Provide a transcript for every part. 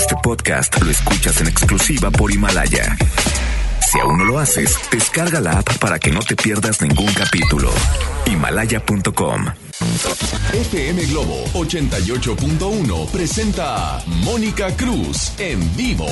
Este podcast lo escuchas en exclusiva por Himalaya. Si aún no lo haces, descarga la app para que no te pierdas ningún capítulo. Himalaya.com. FM Globo 88.1 presenta a Mónica Cruz en vivo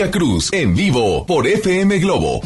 Mónica Cruz, en vivo por FM Globo.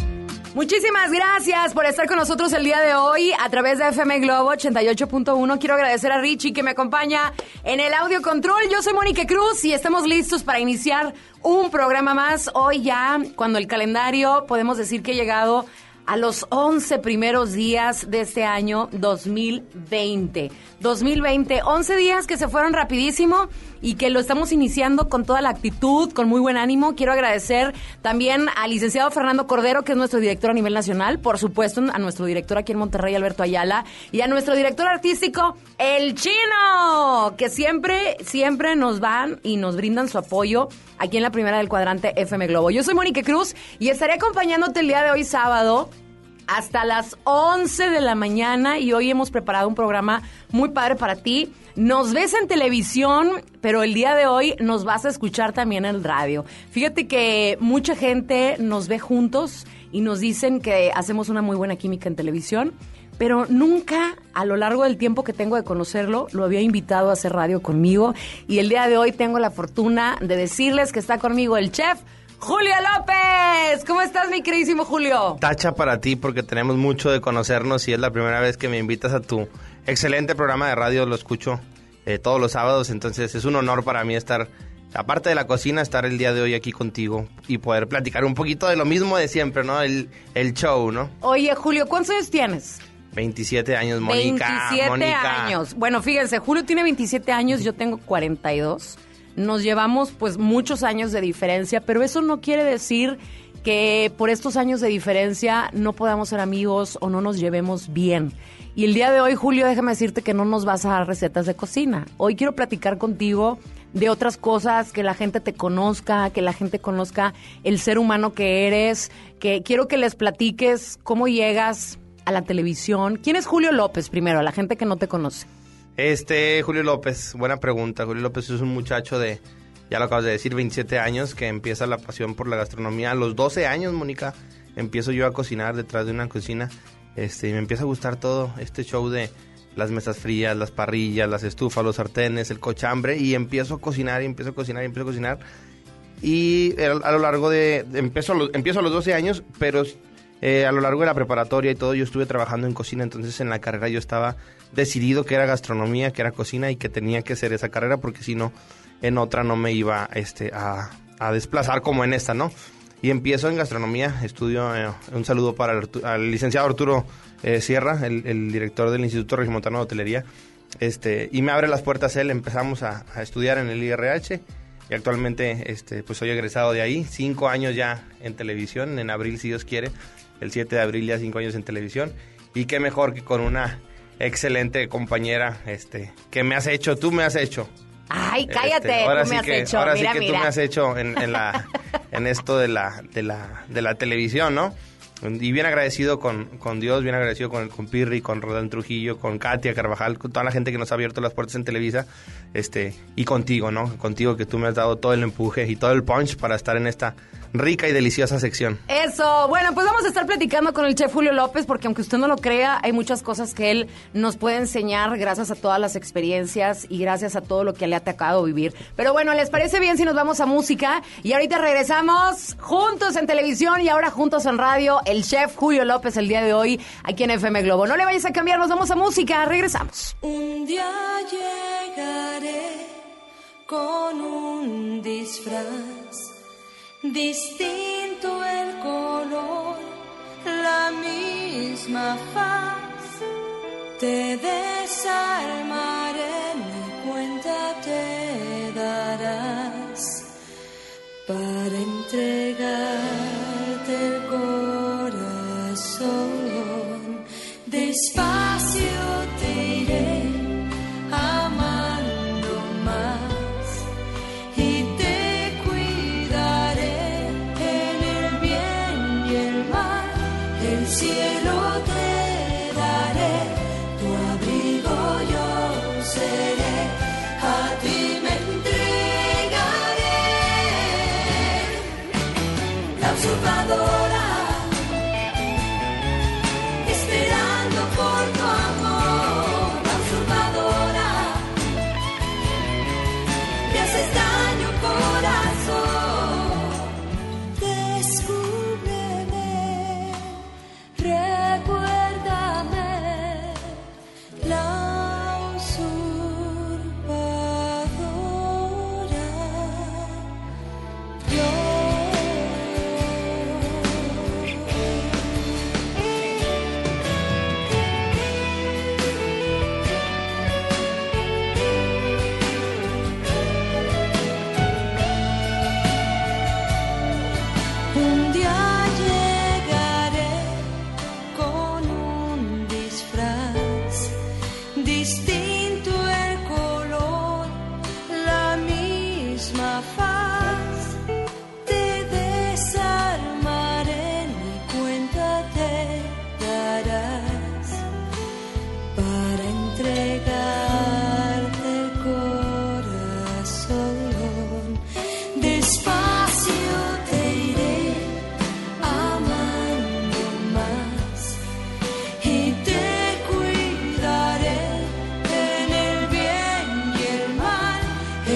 Muchísimas gracias por estar con nosotros el día de hoy a través de FM Globo 88.1. Quiero agradecer a Richie que me acompaña en el audio control. Yo soy Mónica Cruz y estamos listos para iniciar un programa más. Hoy ya, cuando el calendario, podemos decir que ha llegado a los 11 primeros días de este año 2020. 2020, 11 días que se fueron rapidísimo y que lo estamos iniciando con toda la actitud, con muy buen ánimo. Quiero agradecer también al licenciado Fernando Cordero, que es nuestro director a nivel nacional, por supuesto, a nuestro director aquí en Monterrey, Alberto Ayala, y a nuestro director artístico, El Chino, que siempre, siempre nos van y nos brindan su apoyo aquí en la primera del cuadrante FM Globo. Yo soy Mónica Cruz y estaré acompañándote el día de hoy sábado hasta las 11 de la mañana y hoy hemos preparado un programa muy padre para ti. Nos ves en televisión, pero el día de hoy nos vas a escuchar también en radio. Fíjate que mucha gente nos ve juntos y nos dicen que hacemos una muy buena química en televisión, pero nunca a lo largo del tiempo que tengo de conocerlo lo había invitado a hacer radio conmigo y el día de hoy tengo la fortuna de decirles que está conmigo el chef Julio López. ¿Cómo estás, mi queridísimo Julio? Tacha para ti porque tenemos mucho de conocernos y es la primera vez que me invitas a tu excelente programa de radio. Lo escucho eh, todos los sábados, entonces es un honor para mí estar, aparte de la cocina, estar el día de hoy aquí contigo y poder platicar un poquito de lo mismo de siempre, ¿no? El, el show, ¿no? Oye, Julio, ¿cuántos años tienes? 27 años, Mónica. 27 Mónica. años. Bueno, fíjense, Julio tiene 27 años, yo tengo 42. Nos llevamos pues muchos años de diferencia, pero eso no quiere decir que por estos años de diferencia no podamos ser amigos o no nos llevemos bien. Y el día de hoy, Julio, déjame decirte que no nos vas a dar recetas de cocina. Hoy quiero platicar contigo de otras cosas, que la gente te conozca, que la gente conozca el ser humano que eres, que quiero que les platiques cómo llegas a la televisión. ¿Quién es Julio López primero, a la gente que no te conoce? Este, Julio López, buena pregunta. Julio López es un muchacho de, ya lo acabas de decir, 27 años, que empieza la pasión por la gastronomía. A los 12 años, Mónica, empiezo yo a cocinar detrás de una cocina. Este, y me empieza a gustar todo este show de las mesas frías, las parrillas, las estufas, los sartenes, el cochambre. Y empiezo a cocinar, y empiezo a cocinar, y empiezo a cocinar. Y a lo largo de- empiezo, a los, empiezo a los 12 años, pero eh, a lo largo de la preparatoria y todo, yo estuve trabajando en cocina, entonces en la carrera yo estaba decidido que era gastronomía, que era cocina y que tenía que hacer esa carrera porque si no, en otra no me iba este, a, a desplazar como en esta, ¿no? Y empiezo en gastronomía, estudio, eh, un saludo para el licenciado Arturo eh, Sierra, el, el director del Instituto Regimontano de Hotelería, este, y me abre las puertas él, empezamos a, a estudiar en el IRH y actualmente este, pues soy egresado de ahí, cinco años ya en televisión, en abril si Dios quiere, el 7 de abril ya cinco años en televisión, y qué mejor que con una excelente compañera este, que me has hecho, tú me has hecho. Ay, cállate, Este, ahora tú me sí has que, hecho. Ahora mira, sí que mira. tú me has hecho en, en la, en esto de la, de la, de la televisión, ¿no? Y bien agradecido con, con Dios, bien agradecido con el compirri, con Rodán Trujillo, con Katia Carvajal, con toda la gente que nos ha abierto las puertas en Televisa, este, y contigo, ¿no? Contigo que tú me has dado todo el empuje y todo el punch para estar en esta rica y deliciosa sección. Eso, bueno, pues vamos a estar platicando con el chef Julio López porque aunque usted no lo crea, hay muchas cosas que él nos puede enseñar gracias a todas las experiencias y gracias a todo lo que le ha tocado vivir. Pero bueno, ¿les parece bien si nos vamos a música? Y ahorita regresamos juntos en televisión y ahora juntos en radio, el chef Julio López el día de hoy aquí en FM Globo. No le vayas a cambiar, nos vamos a música, regresamos. Un día llegaré con un disfraz, distinto el color, la misma faz. Te desarmaré, mi cuenta te darás para entregarte el corazón. Despacio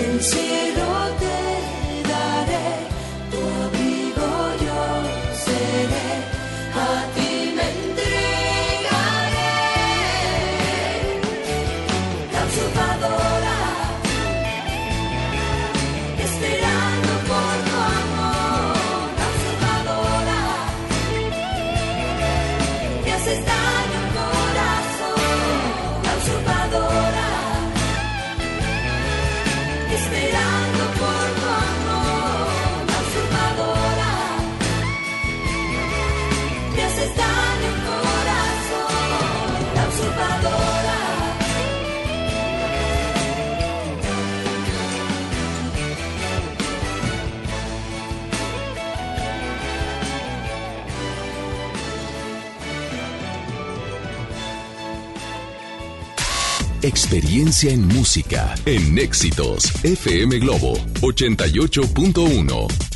pensiero Experiencia en música en Éxitos FM Globo 88.1.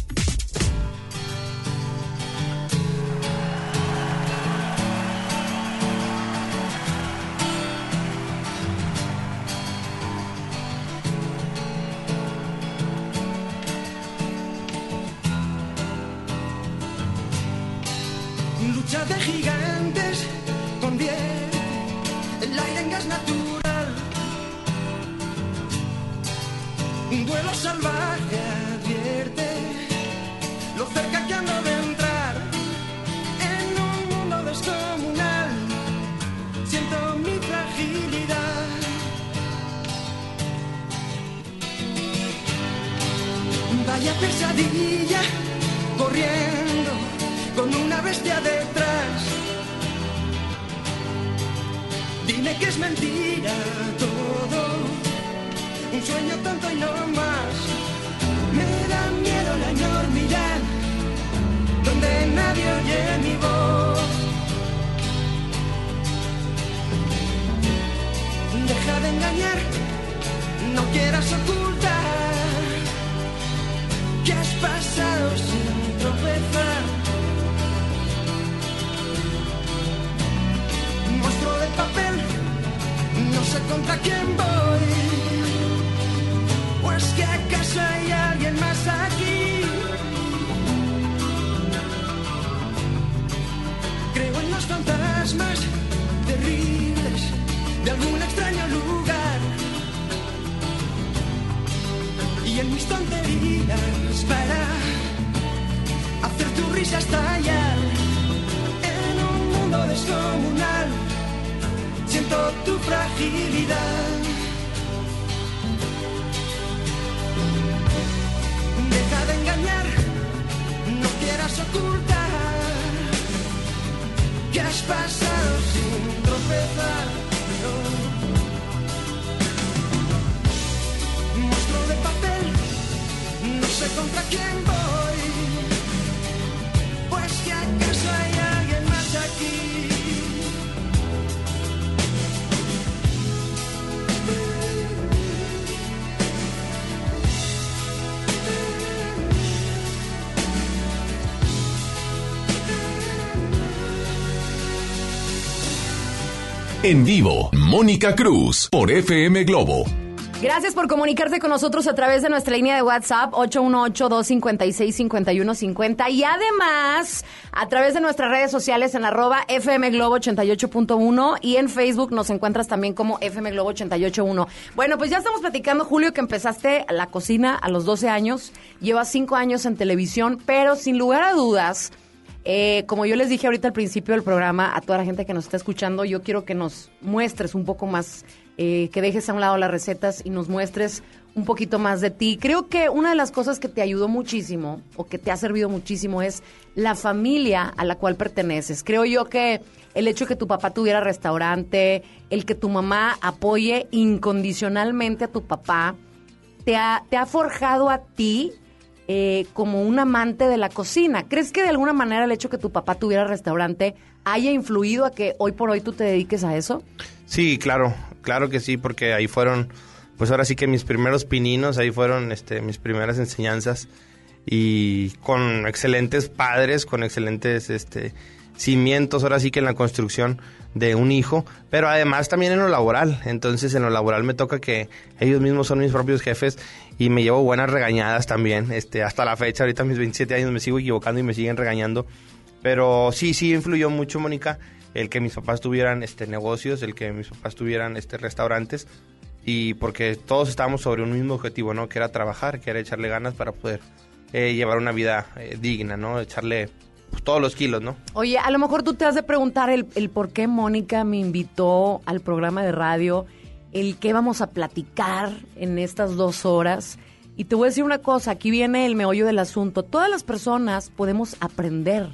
En vivo, Mónica Cruz por FM Globo. Gracias por comunicarte con nosotros a través de nuestra línea de WhatsApp 818-256-5150 y además a través de nuestras redes sociales en arroba FM Globo 88.1 y en Facebook nos encuentras también como FM Globo 88.1. Bueno, pues ya estamos platicando, Julio, que empezaste la cocina a los 12 años, llevas 5 años en televisión, pero sin lugar a dudas... Eh, como yo les dije ahorita al principio del programa, a toda la gente que nos está escuchando, yo quiero que nos muestres un poco más, eh, que dejes a un lado las recetas y nos muestres un poquito más de ti. Creo que una de las cosas que te ayudó muchísimo o que te ha servido muchísimo es la familia a la cual perteneces. Creo yo que el hecho de que tu papá tuviera restaurante, el que tu mamá apoye incondicionalmente a tu papá, te ha, te ha forjado a ti eh, como un amante de la cocina. ¿Crees que de alguna manera el hecho que tu papá tuviera restaurante haya influido a que hoy por hoy tú te dediques a eso? Sí, claro, claro que sí, porque ahí fueron, pues ahora sí que mis primeros pininos, ahí fueron este, mis primeras enseñanzas y con excelentes padres, con excelentes este, cimientos, ahora sí que en la construcción de un hijo, pero además también en lo laboral. Entonces en lo laboral me toca que ellos mismos son mis propios jefes y me llevo buenas regañadas también. Este, hasta la fecha, ahorita mis 27 años me sigo equivocando y me siguen regañando. Pero sí, sí influyó mucho, Mónica, el que mis papás tuvieran este, negocios, el que mis papás tuvieran este, restaurantes y porque todos estábamos sobre un mismo objetivo, ¿no? Que era trabajar, que era echarle ganas para poder eh, llevar una vida eh, digna, ¿no? Echarle pues, todos los kilos, ¿no? Oye, a lo mejor tú te has de preguntar el, el por qué Mónica me invitó al programa de radio, el qué vamos a platicar en estas dos horas. Y te voy a decir una cosa, aquí viene el meollo del asunto. Todas las personas podemos aprender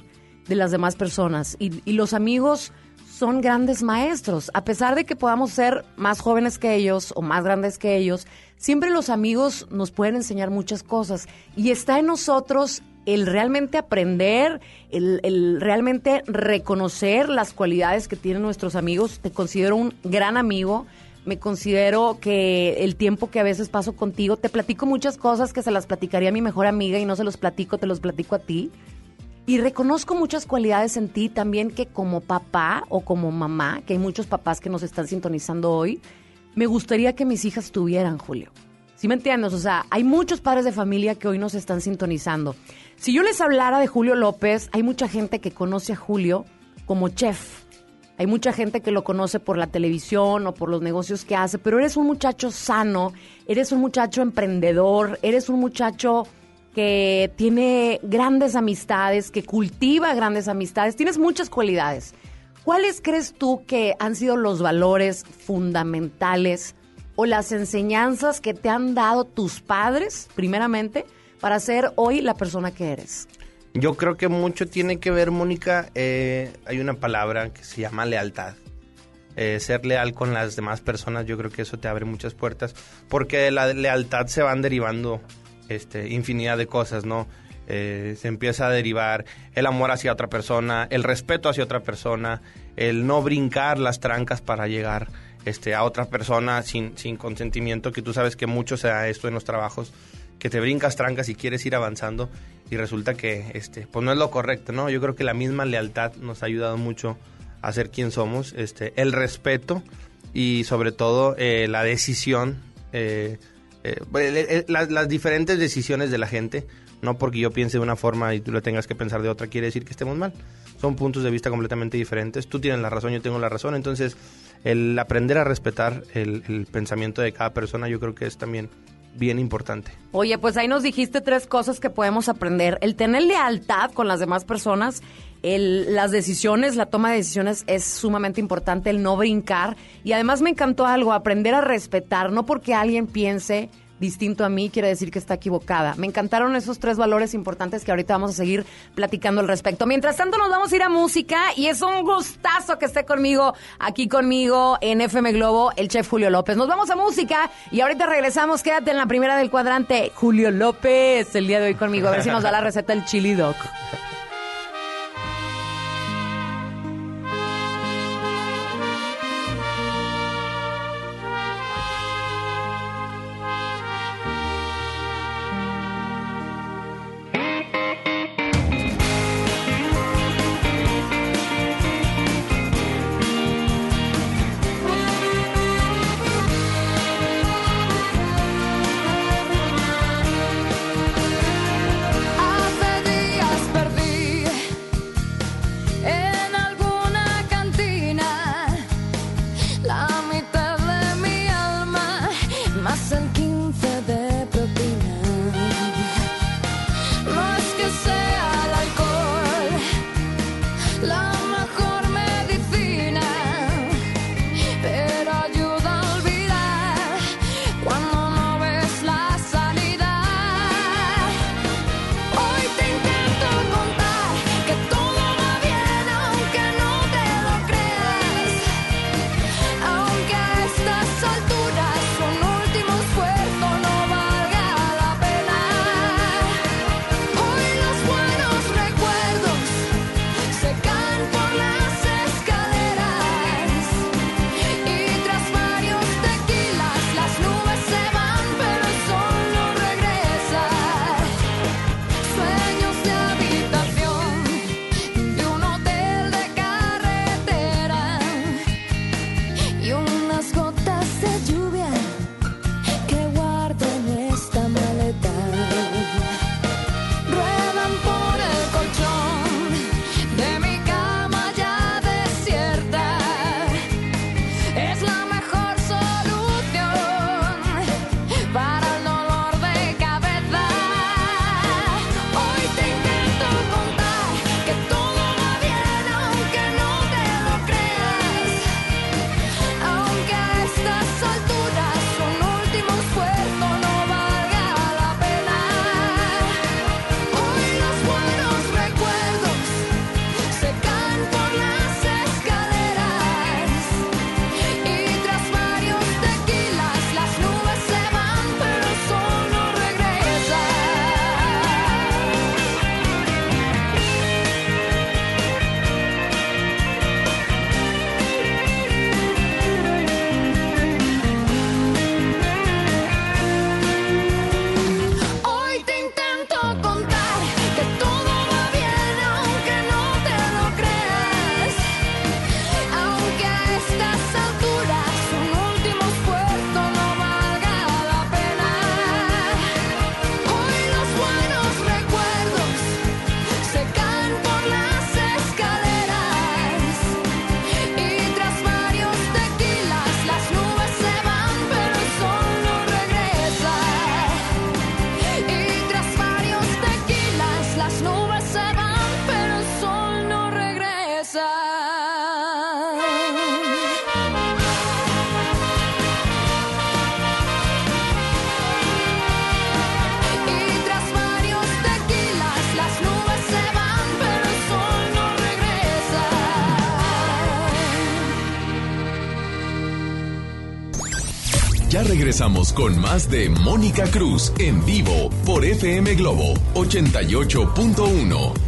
de las demás personas y, los amigos son grandes maestros. A pesar de que podamos ser más jóvenes que ellos o más grandes que ellos, siempre los amigos nos pueden enseñar muchas cosas. Y está en nosotros el realmente aprender, el, el realmente reconocer las cualidades que tienen nuestros amigos. Te considero un gran amigo. Me considero que el tiempo que a veces paso contigo, te platico muchas cosas que se las platicaría a mi mejor amiga y no se los platico, te los platico a ti. Y reconozco muchas cualidades en ti también que como papá o como mamá, que hay muchos papás que nos están sintonizando hoy, me gustaría que mis hijas tuvieran, Julio. ¿Sí me entiendes? O sea, hay muchos padres de familia que hoy nos están sintonizando. Si yo les hablara de Julio López, hay mucha gente que conoce a Julio como chef. Hay mucha gente que lo conoce por la televisión o por los negocios que hace, pero eres un muchacho sano, eres un muchacho emprendedor, eres un muchacho que tiene grandes amistades, que cultiva grandes amistades, tienes muchas cualidades. ¿Cuáles crees tú que han sido los valores fundamentales o las enseñanzas que te han dado tus padres, primeramente, para ser hoy la persona que eres? Yo creo que mucho tiene que ver, Mónica, eh, hay una palabra que se llama lealtad. Eh, ser leal con las demás personas, yo creo que eso te abre muchas puertas, porque de la lealtad se van derivando este, infinidad de cosas, ¿no? Eh, se empieza a derivar el amor hacia otra persona, el respeto hacia otra persona, el no brincar las trancas para llegar este, a otra persona sin, sin consentimiento, que tú sabes que mucho se da esto en los trabajos, que te brincas trancas y quieres ir avanzando y resulta que este, pues no es lo correcto, ¿no? Yo creo que la misma lealtad nos ha ayudado mucho a ser quien somos, este, el respeto y sobre todo eh, la decisión, eh, eh, eh, las, diferentes decisiones de la gente, no porque yo piense de una forma y tú lo tengas que pensar de otra quiere decir que estemos mal. Son puntos de vista completamente diferentes. Tú tienes la razón, yo tengo la razón. Entonces, el aprender a respetar el pensamiento de cada persona yo creo que es también bien importante. Oye, pues ahí nos dijiste tres cosas que podemos aprender. El tener lealtad con las demás personas, el, las decisiones, la toma de decisiones es sumamente importante, el no brincar. Y además me encantó algo, aprender a respetar, no porque alguien piense distinto a mí quiere decir que está equivocada. Me encantaron esos tres valores importantes que ahorita vamos a seguir platicando al respecto. Mientras tanto nos vamos a ir a música y es un gustazo que esté conmigo, aquí conmigo en FM Globo, el chef Julio López. Nos vamos a música y ahorita regresamos. Quédate en la primera del cuadrante. Julio López, el día de hoy conmigo. A ver si nos da la receta del chili dog. Con más de Mónica Cruz en vivo por FM Globo 88.1.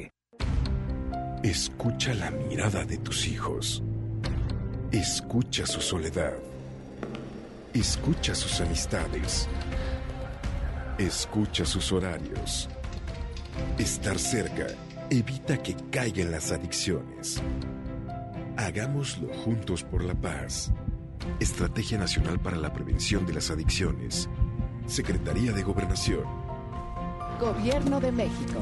Escucha la mirada de tus hijos. Escucha su soledad. Escucha sus amistades. Escucha sus horarios. Estar cerca evita que caigan las adicciones. Hagámoslo juntos por la paz. Estrategia Nacional para la Prevención de las Adicciones. Secretaría de Gobernación. Gobierno de México.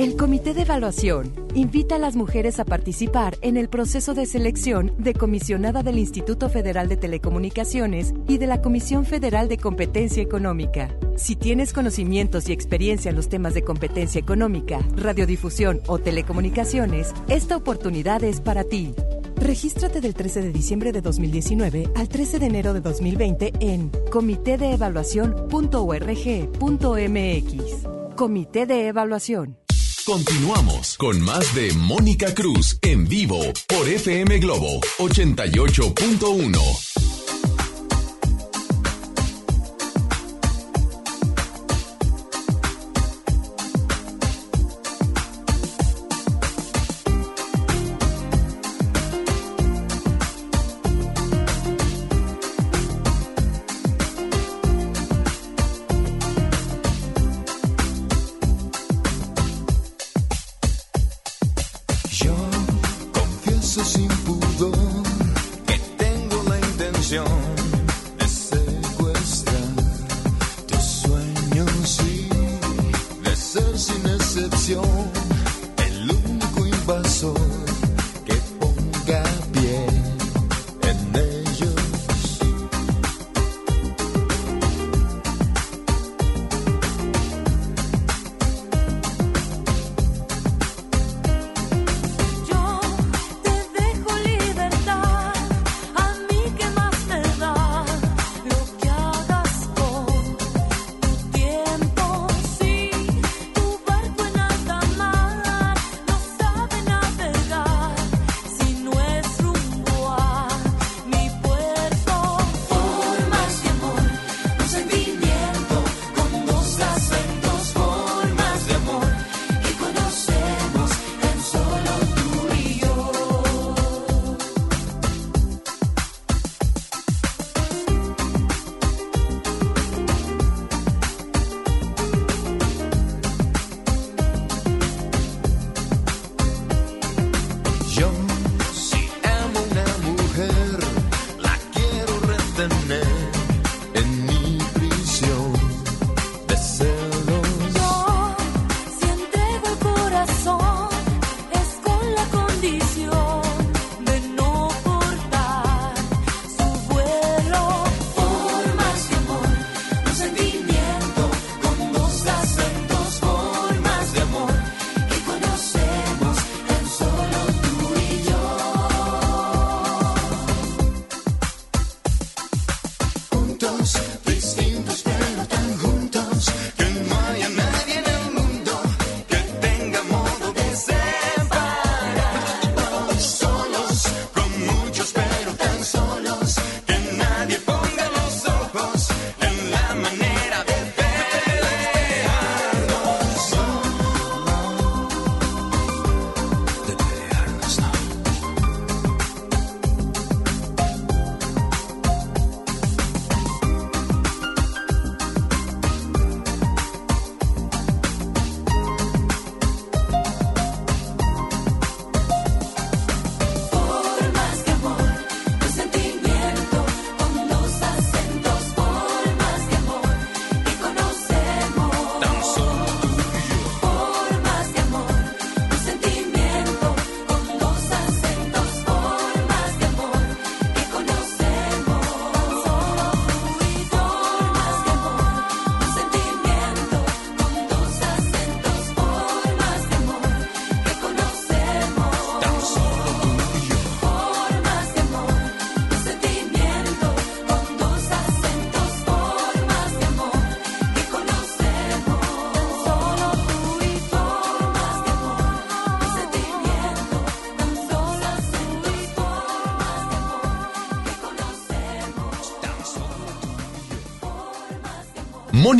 El Comité de Evaluación invita a las mujeres a participar en el proceso de selección de comisionada del Instituto Federal de Telecomunicaciones y de la Comisión Federal de Competencia Económica. Si tienes conocimientos y experiencia en los temas de competencia económica, radiodifusión o telecomunicaciones, esta oportunidad es para ti. Regístrate del 13 de diciembre de 2019 al 13 de enero de 2020 en comitedeevaluación.org.mx. Comité de Evaluación. Continuamos con más de Mónica Cruz en vivo por FM Globo 88.1.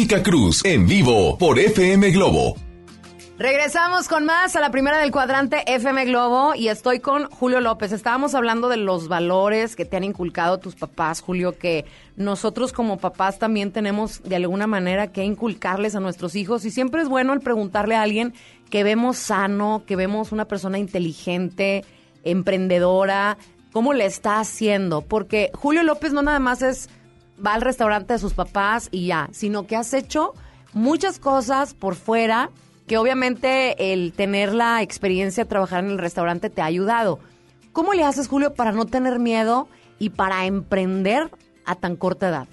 Mónica Cruz en vivo por FM Globo. Regresamos con más a la primera del cuadrante FM Globo y estoy con Julio López. Estábamos hablando de los valores que te han inculcado tus papás, Julio, que nosotros como papás también tenemos de alguna manera que inculcarles a nuestros hijos y siempre es bueno el preguntarle a alguien que vemos sano, que vemos una persona inteligente, emprendedora, cómo le está haciendo, porque Julio López no nada más es va al restaurante de sus papás y ya, sino que has hecho muchas cosas por fuera que obviamente el tener la experiencia de trabajar en el restaurante te ha ayudado. ¿Cómo le haces, Julio, para no tener miedo y para emprender a tan corta edad?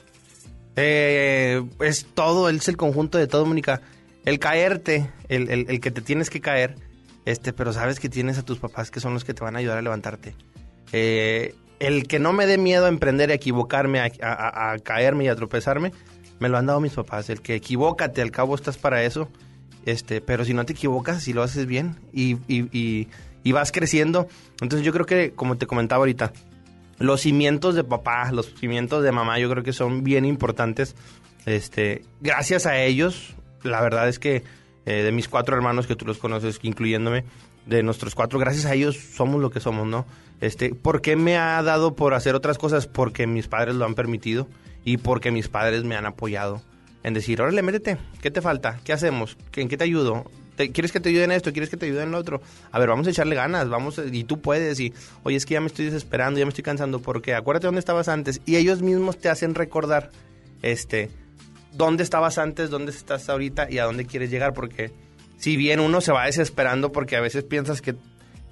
Eh, es todo, es el conjunto de todo, Mónica. El caerte, el, que te tienes que caer, este, pero sabes que tienes a tus papás que son los que te van a ayudar a levantarte. Eh, el que no me dé miedo a emprender, a equivocarme, a, caerme y a tropezarme, me lo han dado mis papás. El que equivócate, al cabo estás para eso. Este, pero si no te equivocas, si lo haces bien y, y- y- y vas creciendo. Entonces yo creo que, como te comentaba ahorita, los cimientos de papá, los cimientos de mamá, yo creo que son bien importantes. Este, gracias a ellos, la verdad es que eh, de mis cuatro hermanos que tú los conoces, incluyéndome, de nuestros cuatro, gracias a ellos somos lo que somos, ¿no? Este, ¿por qué me ha dado por hacer otras cosas? Porque mis padres lo han permitido y porque mis padres me han apoyado en decir, órale, métete, ¿qué te falta? ¿Qué hacemos? ¿Qué- ¿En qué te ayudo? ¿Te- ¿Quieres que te ayude en esto? ¿Quieres que te ayude en lo otro? A ver, vamos a echarle ganas, vamos, a- y tú puedes, y oye, es que ya me estoy desesperando, ya me estoy cansando, porque acuérdate dónde estabas antes, y ellos mismos te hacen recordar, este, dónde estabas antes, dónde estás ahorita y a dónde quieres llegar, porque si bien uno se va desesperando porque a veces piensas que,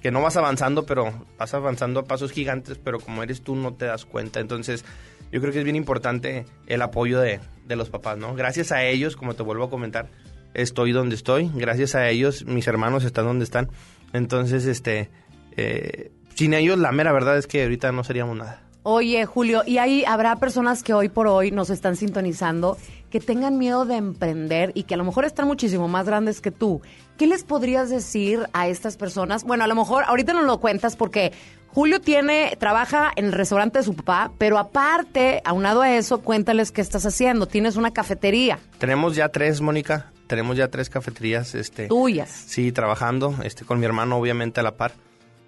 que no vas avanzando, pero vas avanzando a pasos gigantes, pero como eres tú no te das cuenta. Entonces, yo creo que es bien importante el apoyo de, de los papás, ¿no? Gracias a ellos, como te vuelvo a comentar, estoy donde estoy. Gracias a ellos, mis hermanos están donde están. Entonces, este, eh, sin ellos, la mera verdad es que ahorita no seríamos nada. Oye, Julio, y ahí habrá personas que hoy por hoy nos están sintonizando que tengan miedo de emprender y que a lo mejor están muchísimo más grandes que tú. ¿Qué les podrías decir a estas personas? Bueno, a lo mejor ahorita no lo cuentas porque Julio tiene trabaja en el restaurante de su papá, pero aparte, aunado a eso, cuéntales qué estás haciendo. Tienes una cafetería. Tenemos ya tres, Mónica. Tenemos ya tres cafeterías, este. Tuyas. Sí, trabajando, este, con mi hermano, obviamente a la par,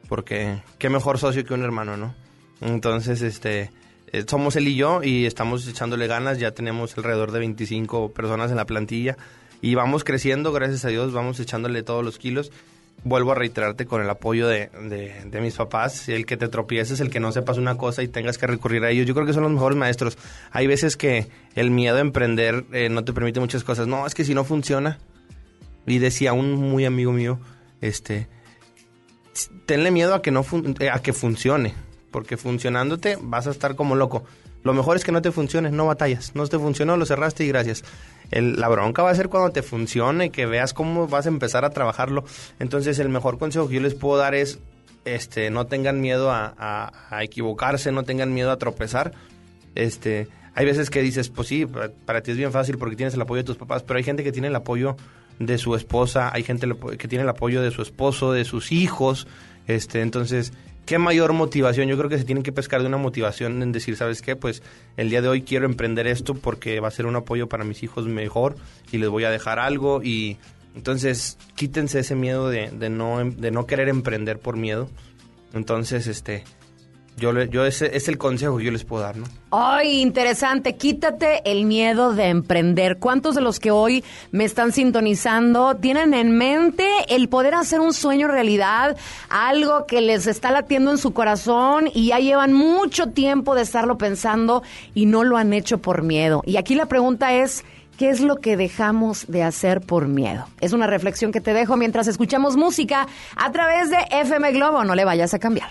porque qué mejor socio que un hermano, ¿no? Entonces, este, eh, somos él y yo y estamos echándole ganas. Ya tenemos alrededor de 25 personas en la plantilla y vamos creciendo, gracias a Dios, vamos echándole todos los kilos. Vuelvo a reiterarte con el apoyo de, de- de mis papás, el que te tropieces, el que no sepas una cosa y tengas que recurrir a ellos. Yo creo que son los mejores maestros. Hay veces que el miedo a emprender eh, no te permite muchas cosas. No, es que si no funciona, y decía un muy amigo mío, este, tenle miedo a que no eh, a que funcione, porque funcionándote vas a estar como loco. Lo mejor es que no te funcione, no batallas. No te funcionó, lo cerraste y gracias. El- la bronca va a ser cuando te funcione, que veas cómo vas a empezar a trabajarlo. Entonces, el mejor consejo que yo les puedo dar es, este, no tengan miedo a, equivocarse, no tengan miedo a tropezar. Este, hay veces que dices, pues sí, para, para ti es bien fácil porque tienes el apoyo de tus papás, pero hay gente que tiene el apoyo de su esposa, hay gente que tiene el apoyo de su esposo, de sus hijos, este, entonces, ¿qué mayor motivación? Yo creo que se tienen que pescar de una motivación en decir, ¿sabes qué? Pues el día de hoy quiero emprender esto porque va a ser un apoyo para mis hijos mejor y les voy a dejar algo y entonces quítense ese miedo de, no, de no querer emprender por miedo. Entonces, este, yo, yo ese es el consejo que yo les puedo dar, ¿no? Ay, interesante. Quítate el miedo de emprender. ¿Cuántos de los que hoy me están sintonizando tienen en mente el poder hacer un sueño realidad? Algo que les está latiendo en su corazón y ya llevan mucho tiempo de estarlo pensando y no lo han hecho por miedo. Y aquí la pregunta es... ¿Qué es lo que dejamos de hacer por miedo? Es una reflexión que te dejo mientras escuchamos música a través de FM Globo. No le vayas a cambiar.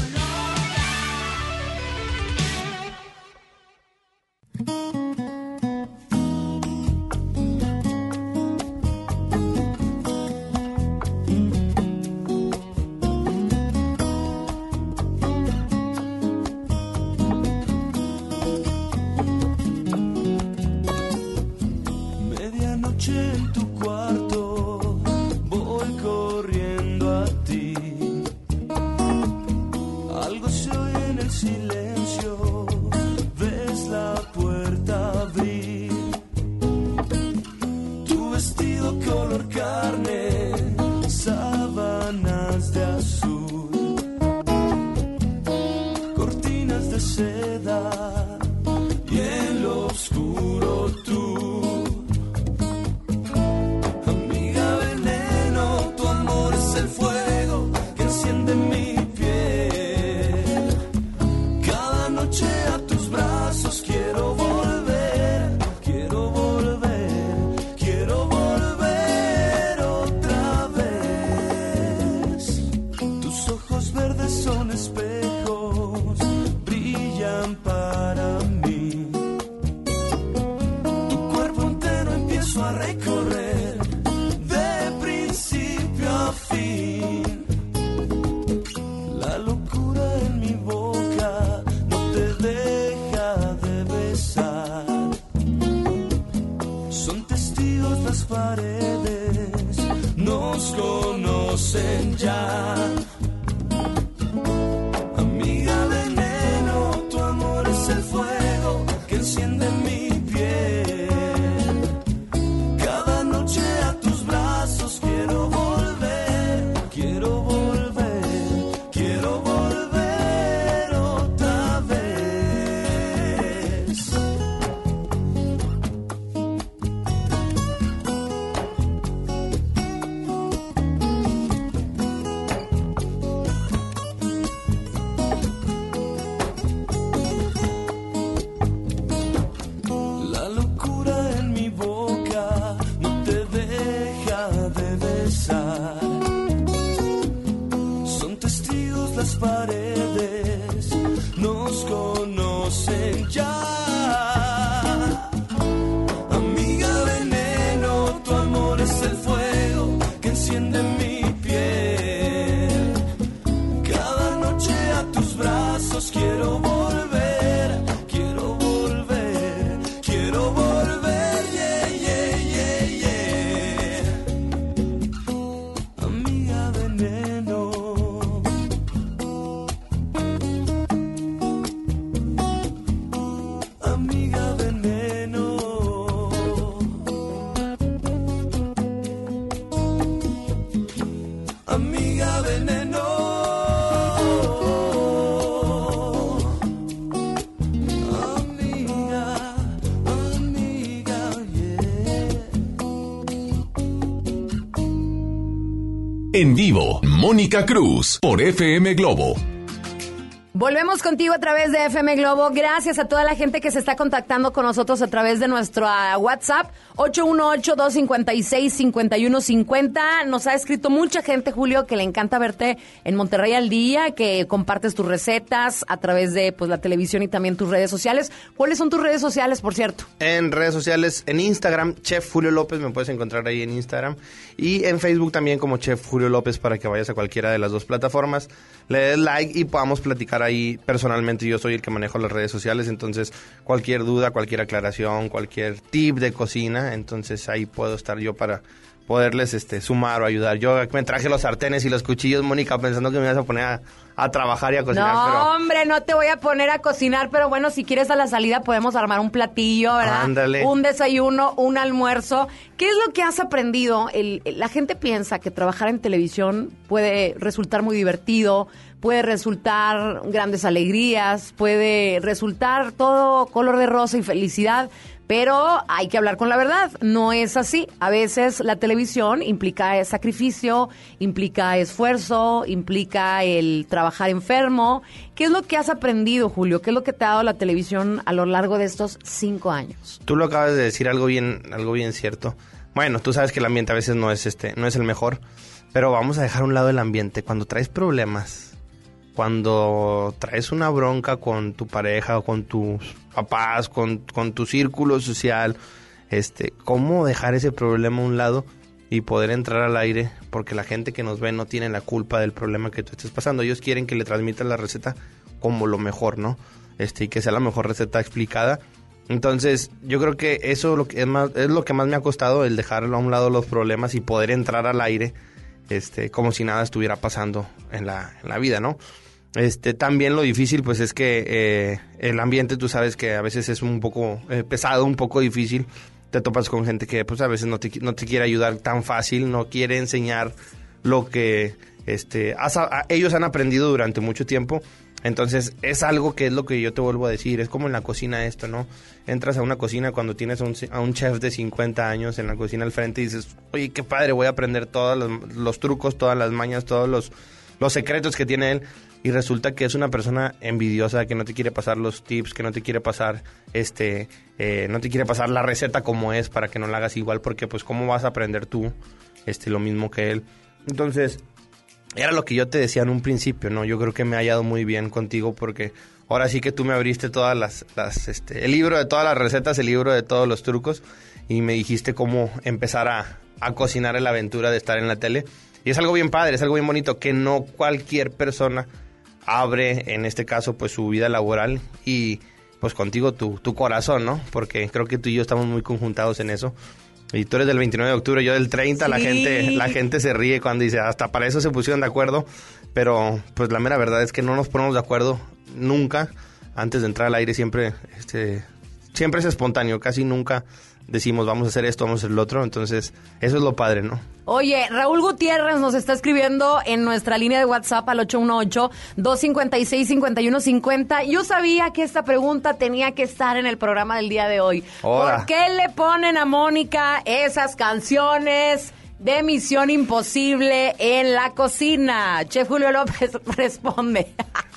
alone. En vivo, Mónica Cruz por FM Globo. Volvemos contigo a través de FM Globo. Gracias a toda la gente que se está contactando con nosotros a través de nuestro WhatsApp 818-256-5150. Nos ha escrito mucha gente, Julio, que le encanta verte en Monterrey al día, que compartes tus recetas a través de pues, la televisión y también tus redes sociales. ¿Cuáles son tus redes sociales, por cierto? En redes sociales, en Instagram, Chef Julio López, me puedes encontrar ahí en Instagram. Y en Facebook también como Chef Julio López para que vayas a cualquiera de las dos plataformas, le des like y podamos platicar ahí personalmente. Yo soy el que manejo las redes sociales, entonces cualquier duda, cualquier aclaración, cualquier tip de cocina, entonces ahí puedo estar yo para poderles este sumar o ayudar. Yo me traje los sartenes y los cuchillos, Mónica, pensando que me ibas a poner a, a trabajar y a cocinar, no, pero... hombre, no te voy a poner a cocinar, pero bueno, si quieres a la salida podemos armar un platillo, ¿verdad? Ándale. Un desayuno, un almuerzo. ¿Qué es lo que has aprendido? El- la gente piensa que trabajar en televisión puede resultar muy divertido, puede resultar grandes alegrías, puede resultar todo color de rosa y felicidad. Pero hay que hablar con la verdad, no es así. A veces la televisión implica sacrificio, implica esfuerzo, implica el trabajar enfermo. ¿Qué es lo que has aprendido, Julio? ¿Qué es lo que te ha dado la televisión a lo largo de estos cinco años? Tú lo acabas de decir algo bien, algo bien cierto. Bueno, tú sabes que el ambiente a veces no es este, no es el mejor, pero vamos a dejar a un lado el ambiente. Cuando traes problemas, cuando traes una bronca con tu pareja con tus papás, con, con tu círculo social, este, cómo dejar ese problema a un lado y poder entrar al aire, porque la gente que nos ve no tiene la culpa del problema que tú estés pasando. Ellos quieren que le transmitas la receta como lo mejor, ¿no? Este, y que sea la mejor receta explicada. Entonces, yo creo que eso lo que es, más, es lo que más me ha costado, el dejar a un lado los problemas y poder entrar al aire este, como si nada estuviera pasando en la, en la vida, ¿no? Este, también lo difícil, pues es que eh, el ambiente, tú sabes que a veces es un poco eh, pesado, un poco difícil. Te topas con gente que, pues a veces no te, no te quiere ayudar tan fácil, no quiere enseñar lo que este, has- ellos han aprendido durante mucho tiempo. Entonces, es algo que es lo que yo te vuelvo a decir. Es como en la cocina esto, ¿no? Entras a una cocina cuando tienes a un, a un chef de 50 años en la cocina al frente y dices, oye, qué padre, voy a aprender todos los, trucos, todas las mañas, todos los, los secretos que tiene él. Y resulta que es una persona envidiosa, que no te quiere pasar los tips, que no te quiere pasar, este, eh, no te quiere pasar la receta como es para que no la hagas igual, porque pues cómo vas a aprender tú, este, lo mismo que él. Entonces, era lo que yo te decía en un principio, ¿no? Yo creo que me ha hallado muy bien contigo porque ahora sí que tú me abriste todas las, las este, el libro de todas las recetas, el libro de todos los trucos y me dijiste cómo empezar a, a cocinar en la aventura de estar en la tele. Y es algo bien padre, es algo bien bonito que no cualquier persona abre, en este caso, pues su vida laboral y pues contigo tu, tu corazón, ¿no? Porque creo que tú y yo estamos muy conjuntados en eso. Y tú eres del 29 de octubre, yo del 30, la Sí. gente la gente se ríe cuando dice, hasta para eso se pusieron de acuerdo, pero pues la mera verdad es que no nos ponemos de acuerdo nunca antes de entrar al aire, siempre este siempre es espontáneo, casi nunca decimos vamos a hacer esto, vamos a hacer lo otro, entonces eso es lo padre, ¿no? Oye, Raúl Gutiérrez nos está escribiendo en nuestra línea de WhatsApp al 818-256-5150. Yo sabía que esta pregunta tenía que estar en el programa del día de hoy. Hola. ¿Por qué le ponen a Mónica esas canciones de Misión Imposible en la cocina? Chef Julio López responde.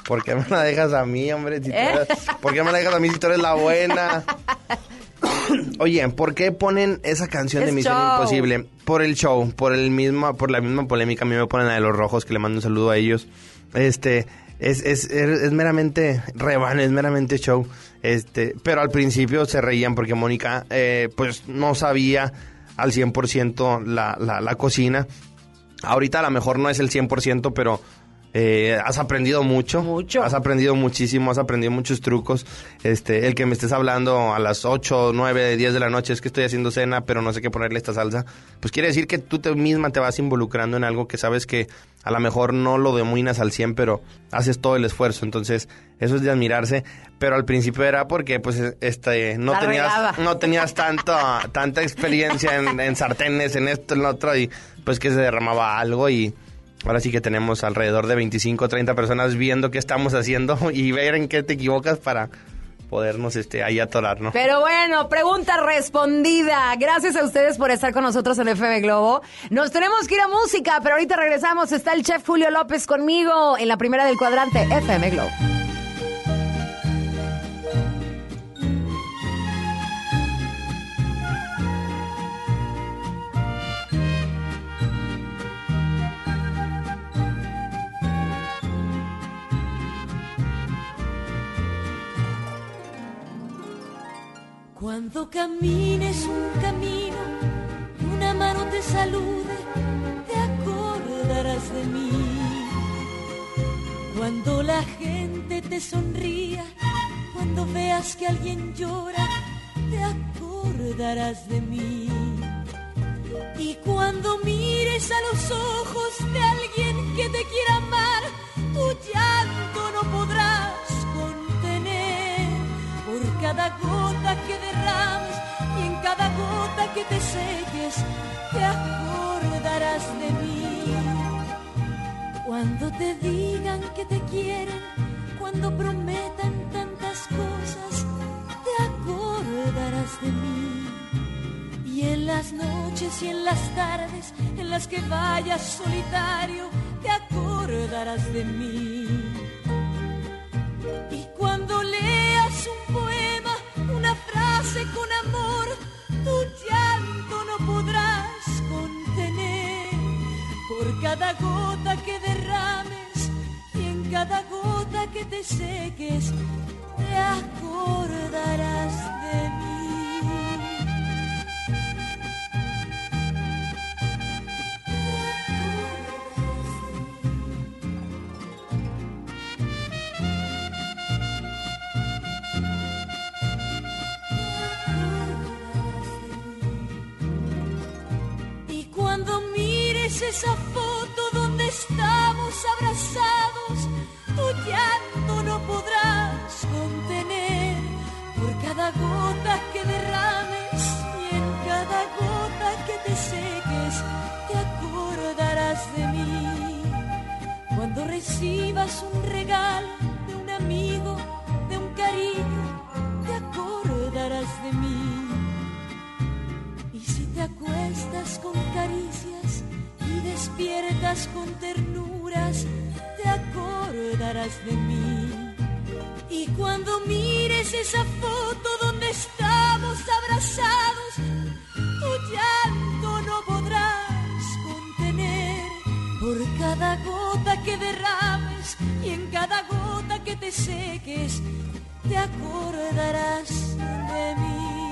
¿Por qué me la dejas a mí, hombre? Si ¿Eh? eres- ¿Por qué me la dejas a mí si tú eres la buena? Oye, ¿por qué ponen esa canción de Misión show. Imposible? Por el show, por el misma, por la misma polémica. A mí me ponen la de los rojos, que le mando un saludo a ellos. Este, es, es, es meramente rebane, es meramente show. Este, pero al principio se reían porque Mónica, eh, pues no sabía al 100% la, la, la cocina. Ahorita a lo mejor no es el 100%, pero eh, has aprendido mucho. Mucho. Has aprendido muchísimo, has aprendido muchos trucos. Este, el que me estés hablando a las 8, 9, 10 de la noche es que estoy haciendo cena, pero no sé qué ponerle esta salsa. Pues quiere decir que tú te misma te vas involucrando en algo que sabes que a lo mejor no lo dominas al 100, pero haces todo el esfuerzo. Entonces, eso es de admirarse. Pero al principio era porque, pues, este, no La tenías, regaba. no tenías tanta, tanta experiencia en, en sartenes, en esto, en lo otro, y pues que se derramaba algo y ahora sí que tenemos alrededor de 25 o 30 personas viendo qué estamos haciendo y ver en qué te equivocas para podernos este, ahí atorar, ¿no? Pero bueno, pregunta respondida. Gracias a ustedes por estar con nosotros en FM Globo. Nos tenemos que ir a música, pero ahorita regresamos. Está el chef Julio López conmigo en la primera del cuadrante FM Globo. Cuando camines un camino una mano te salude, te acordarás de mí. Cuando la gente te sonría, cuando veas que alguien llora, te acordarás de mí. Y cuando mires a los ojos de alguien que te quiera amar, tu llanto no podrás cada gota que derrames y en cada gota que te seques, te acordarás de mí. Cuando te digan que te quieren, cuando prometan tantas cosas, te acordarás de mí. Y en las noches y en las tardes en las que vayas solitario, te acordarás de mí. Y cuando leas un poema, frase con amor, tu llanto no podrás contener. Por cada gota que derrames y en cada gota que te seques, te acordarás de mí. es esa foto donde estamos abrazados? Tu llanto no podrás contener por cada gota que derrames y en cada gota que te seques te acordarás de mí. Cuando recibas un regalo de un amigo, de un cariño, te acordarás de mí. Y si te acuestas con caricias, despiertas con ternuras, te acordarás de mí. Y cuando mires esa foto donde estamos abrazados, tu llanto no podrás contener. Por cada gota que derrames y en cada gota que te seques, te acordarás de mí.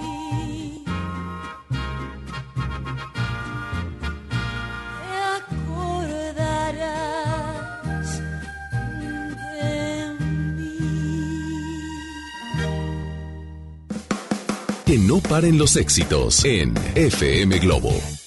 no paren los éxitos en FM Globo.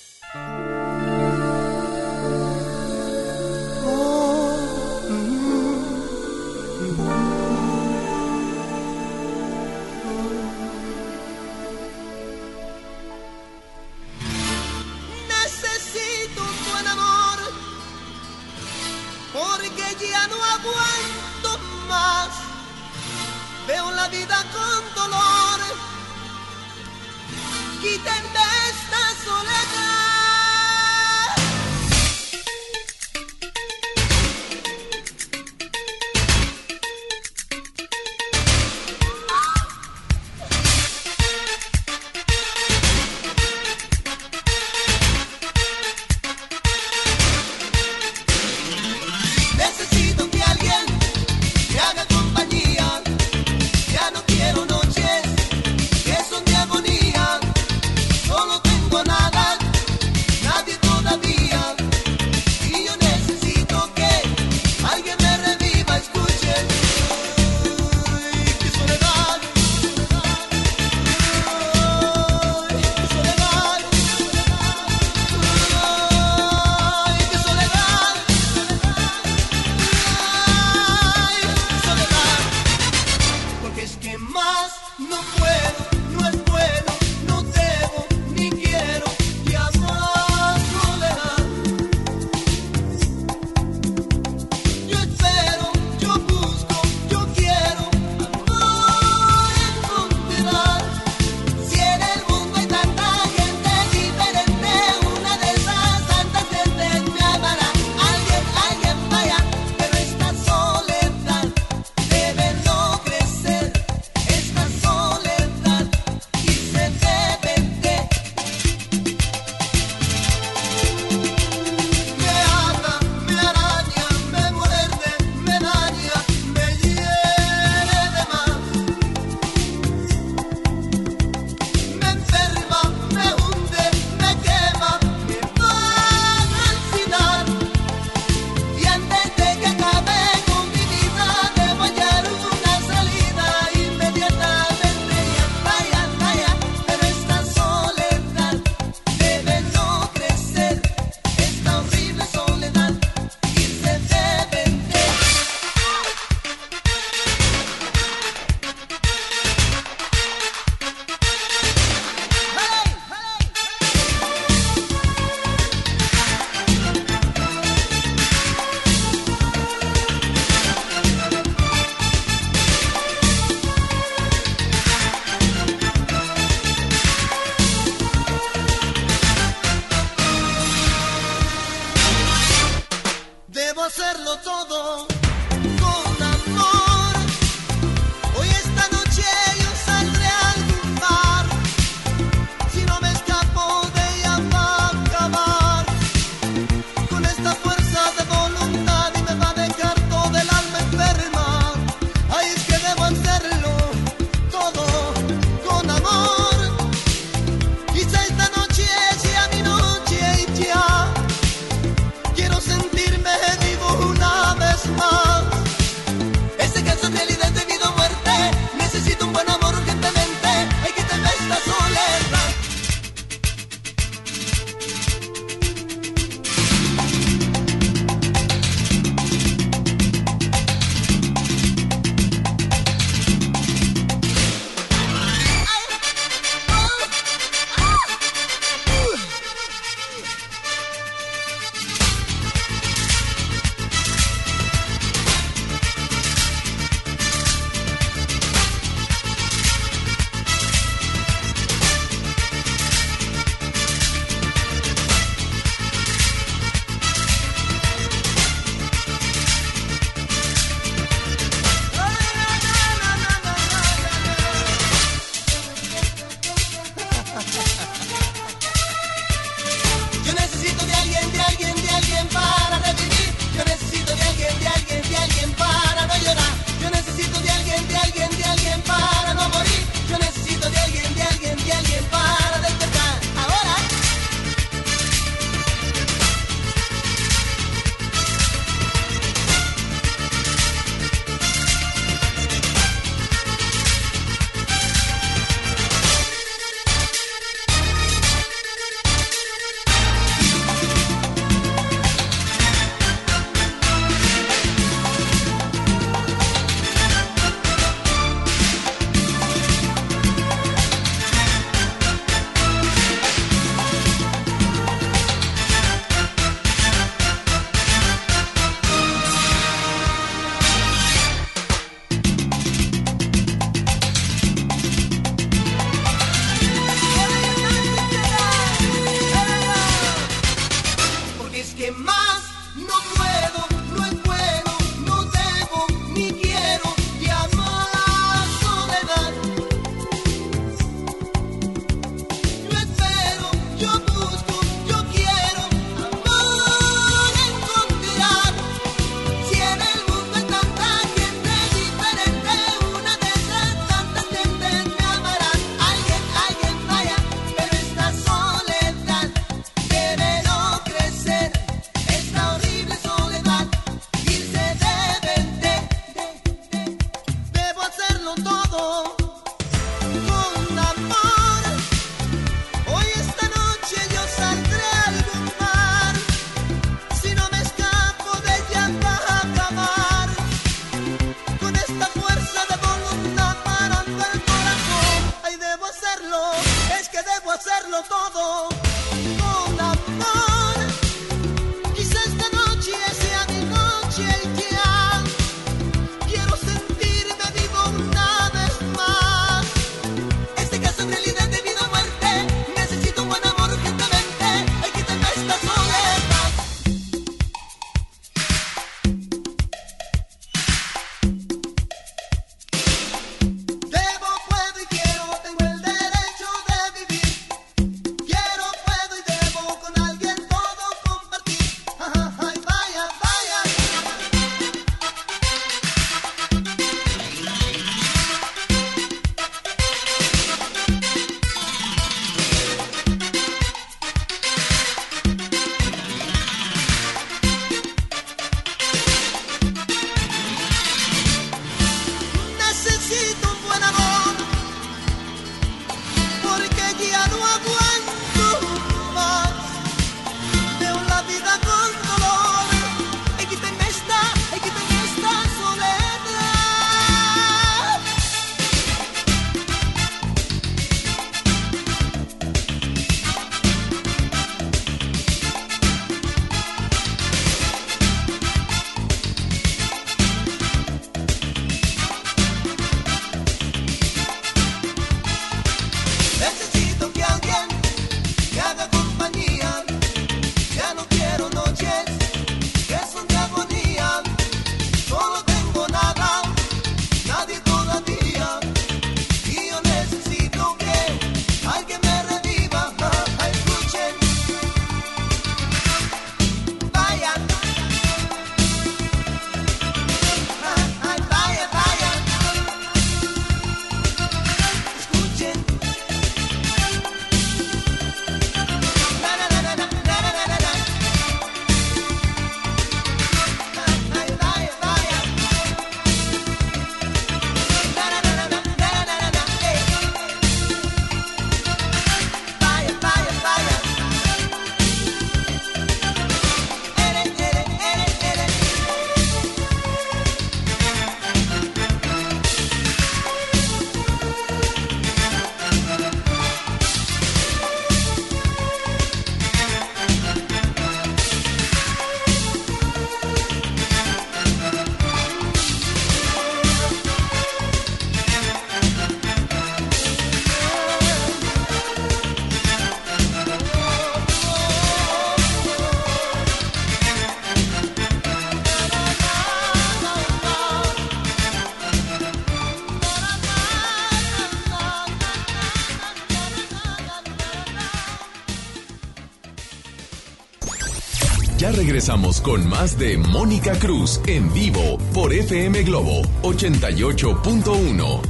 Regresamos con más de Mónica Cruz en vivo por FM Globo 88.1.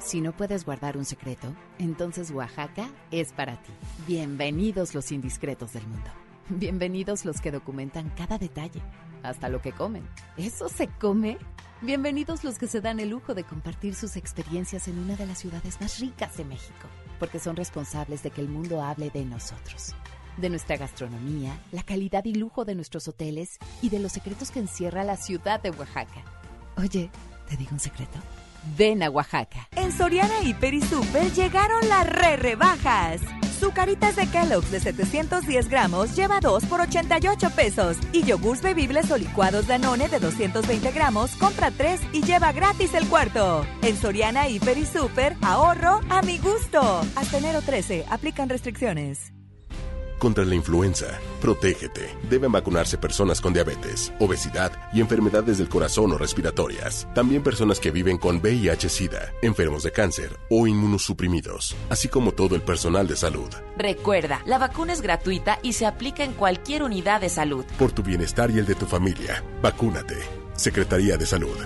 Si no puedes guardar un secreto, entonces Oaxaca es para ti. Bienvenidos los indiscretos del mundo. Bienvenidos los que documentan cada detalle, hasta lo que comen. ¿Eso se come? Bienvenidos los que se dan el lujo de compartir sus experiencias en una de las ciudades más ricas de México, porque son responsables de que el mundo hable de nosotros, de nuestra gastronomía, la calidad y lujo de nuestros hoteles y de los secretos que encierra la ciudad de Oaxaca. Oye, ¿te digo un secreto? Ven a Oaxaca. En Soriana Hiper y Super llegaron las re rebajas. Zucaritas de Kellogg's de 710 gramos lleva 2 por 88 pesos. Y yogurts bebibles o licuados Danone de 220 gramos compra 3 y lleva gratis el cuarto. En Soriana Hiper y Super, ahorro a mi gusto. Hasta enero 13, aplican restricciones. Contra la influenza, protégete. Deben vacunarse personas con diabetes, obesidad y enfermedades del corazón o respiratorias. También personas que viven con VIH-Sida, enfermos de cáncer o inmunosuprimidos, así como todo el personal de salud. Recuerda, la vacuna es gratuita y se aplica en cualquier unidad de salud. Por tu bienestar y el de tu familia, vacúnate. Secretaría de Salud.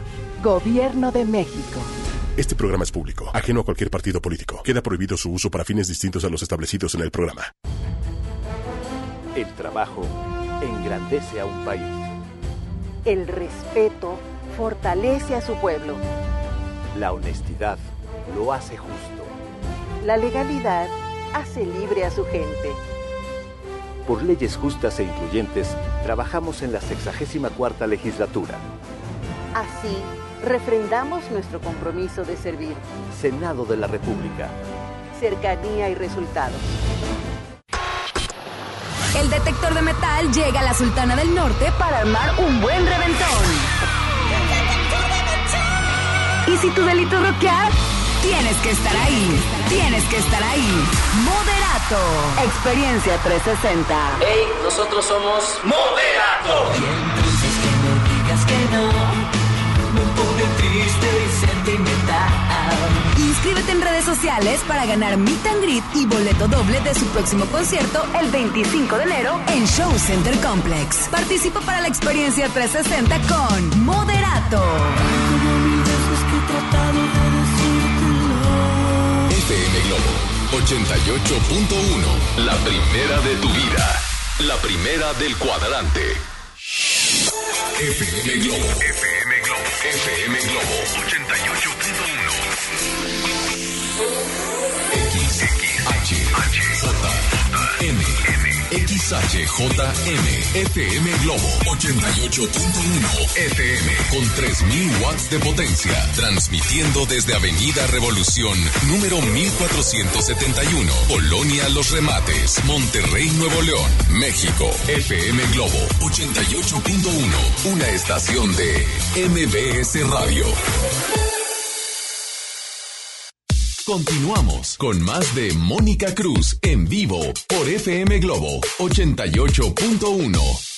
Gobierno de México. Este programa es público, ajeno a cualquier partido político. Queda prohibido su uso para fines distintos a los establecidos en el programa. El trabajo engrandece a un país. El respeto fortalece a su pueblo. La honestidad lo hace justo. La legalidad hace libre a su gente. Por leyes justas e incluyentes, trabajamos en la 64 legislatura. Así, refrendamos nuestro compromiso de servir. Senado de la República. Cercanía y resultados. El detector de metal llega a la Sultana del Norte para armar un buen reventón. Y si tu delito es tienes que estar ahí. Tienes que estar ahí. Moderato. Experiencia 360. Hey, nosotros somos Moderato. Inscríbete en redes sociales para ganar Meet and Greet y boleto doble de su próximo concierto el 25 de enero en Show Center Complex. Participa para la experiencia 360 con Moderato. FM Globo 88.1. La primera de tu vida. La primera del cuadrante. FM Globo. FM Globo. FM Globo 88.1. X, H, XHJM, FM Globo 88.1 FM con 3000 watts de potencia, transmitiendo desde Avenida Revolución, número 1471, Colonia Los Remates, Monterrey, Nuevo León, México. FM Globo 88.1, una estación de MBS Radio. Continuamos con más de Mónica Cruz en vivo por FM Globo 88.1.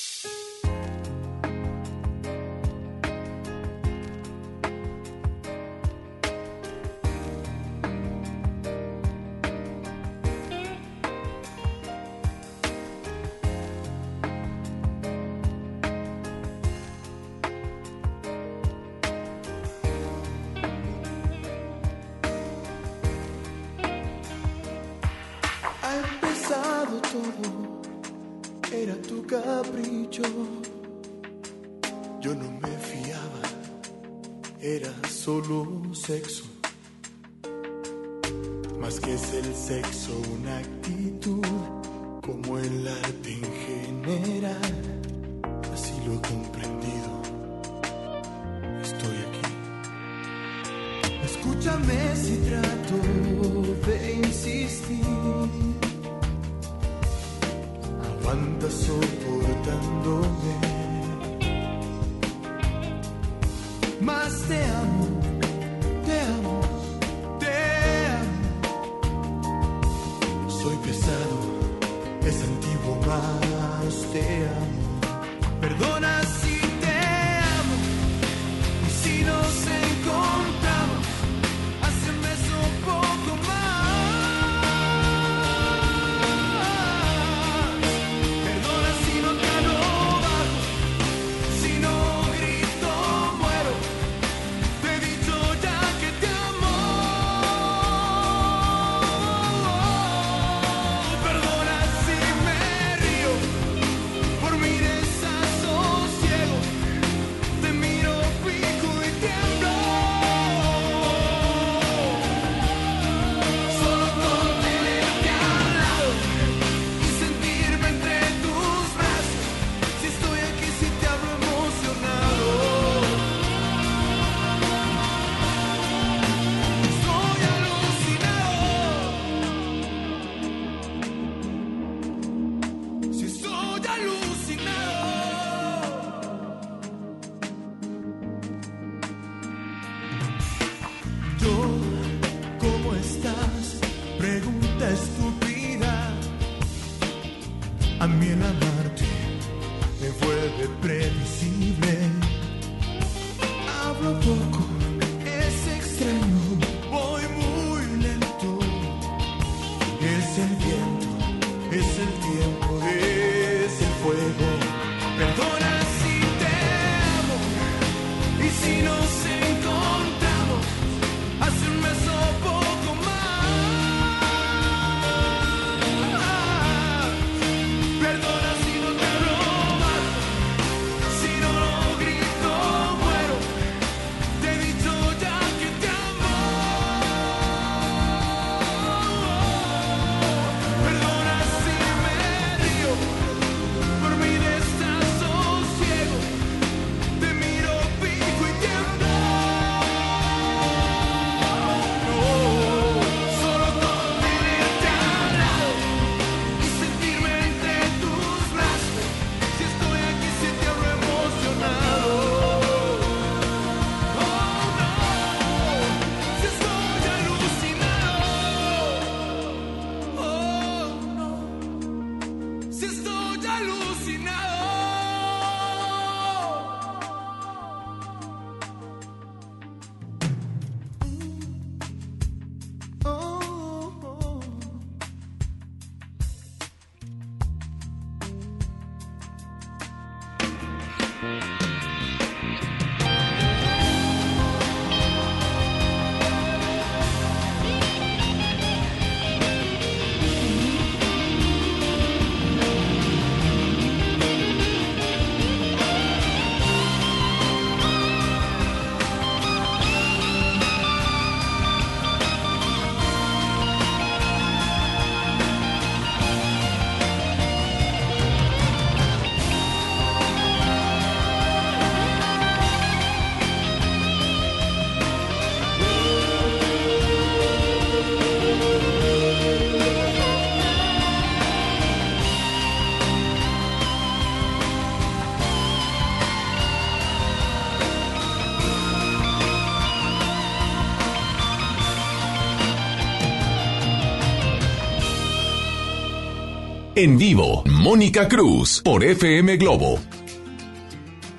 En vivo, Mónica Cruz por FM Globo.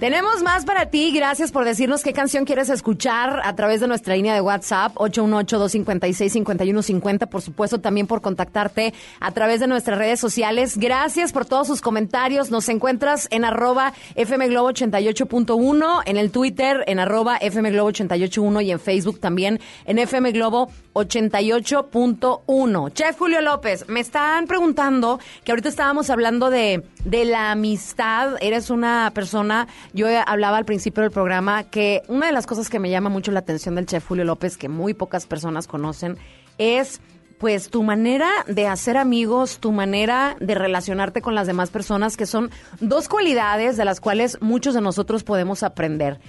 Tenemos más para ti. Gracias por decirnos qué canción quieres escuchar a través de nuestra línea de WhatsApp 818-256-5150. Por supuesto, también por contactarte a través de nuestras redes sociales. Gracias por todos sus comentarios. Nos encuentras en arroba FM Globo 88.1, en el Twitter en arroba FM Globo 88.1 y en Facebook también en FM Globo 88.1. Chef Julio López, me están preguntando que ahorita estábamos hablando de, de la amistad. Eres una persona, yo hablaba al principio del programa que una de las cosas que me llama mucho la atención del Chef Julio López, que muy pocas personas conocen, es pues tu manera de hacer amigos, tu manera de relacionarte con las demás personas, que son dos cualidades de las cuales muchos de nosotros podemos aprender.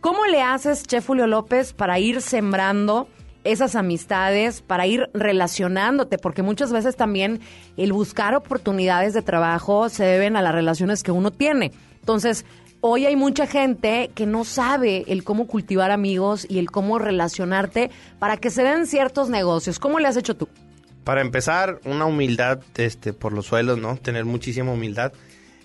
¿Cómo le haces, Chef Julio López, para ir sembrando esas amistades, para ir relacionándote? Porque muchas veces también el buscar oportunidades de trabajo se deben a las relaciones que uno tiene. Entonces, hoy hay mucha gente que no sabe el cómo cultivar amigos y el cómo relacionarte para que se den ciertos negocios. ¿Cómo le has hecho tú? Para empezar, una humildad este, por los suelos, ¿no? Tener muchísima humildad.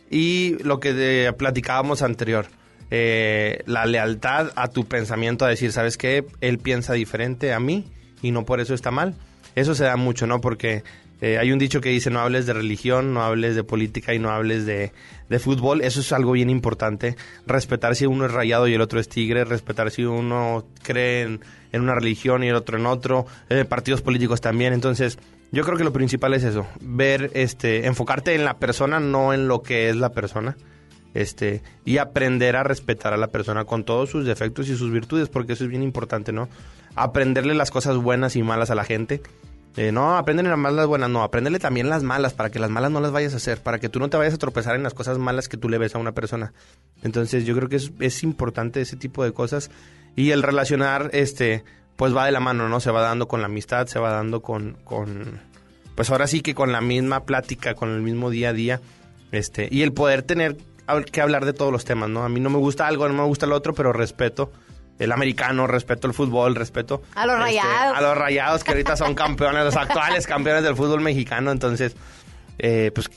Y lo que platicábamos anterior, eh, la lealtad a tu pensamiento, a decir, ¿sabes qué? Él piensa diferente a mí y no por eso está mal. Eso se da mucho, ¿no? Porque eh, hay un dicho que dice, no hables de religión, no hables de política y no hables de, de fútbol. Eso es algo bien importante. Respetar si uno es rayado y el otro es tigre, respetar si uno cree en, una religión y el otro en otro, eh, partidos políticos también. Entonces, yo creo que lo principal es eso, ver, este, enfocarte en la persona, no en lo que es la persona. Este, y aprender a respetar a la persona con todos sus defectos y sus virtudes, porque eso es bien importante, ¿no? Aprenderle las cosas buenas y malas a la gente. Eh, no, aprenderle las malas buenas, no, aprenderle también las malas para que las malas no las vayas a hacer, para que tú no te vayas a tropezar en las cosas malas que tú le ves a una persona. Entonces yo creo que es, importante ese tipo de cosas y el relacionar, este, pues va de la mano, ¿no? Se va dando con la amistad, se va dando con, con pues ahora sí que con la misma plática, con el mismo día a día, este, y el poder tener que hablar de todos los temas, ¿no? A mí no me gusta algo, no me gusta lo otro, pero respeto el americano, respeto el fútbol, respeto A los este, Rayados. a los rayados que ahorita son campeones, los actuales campeones del fútbol mexicano. Entonces, eh, pues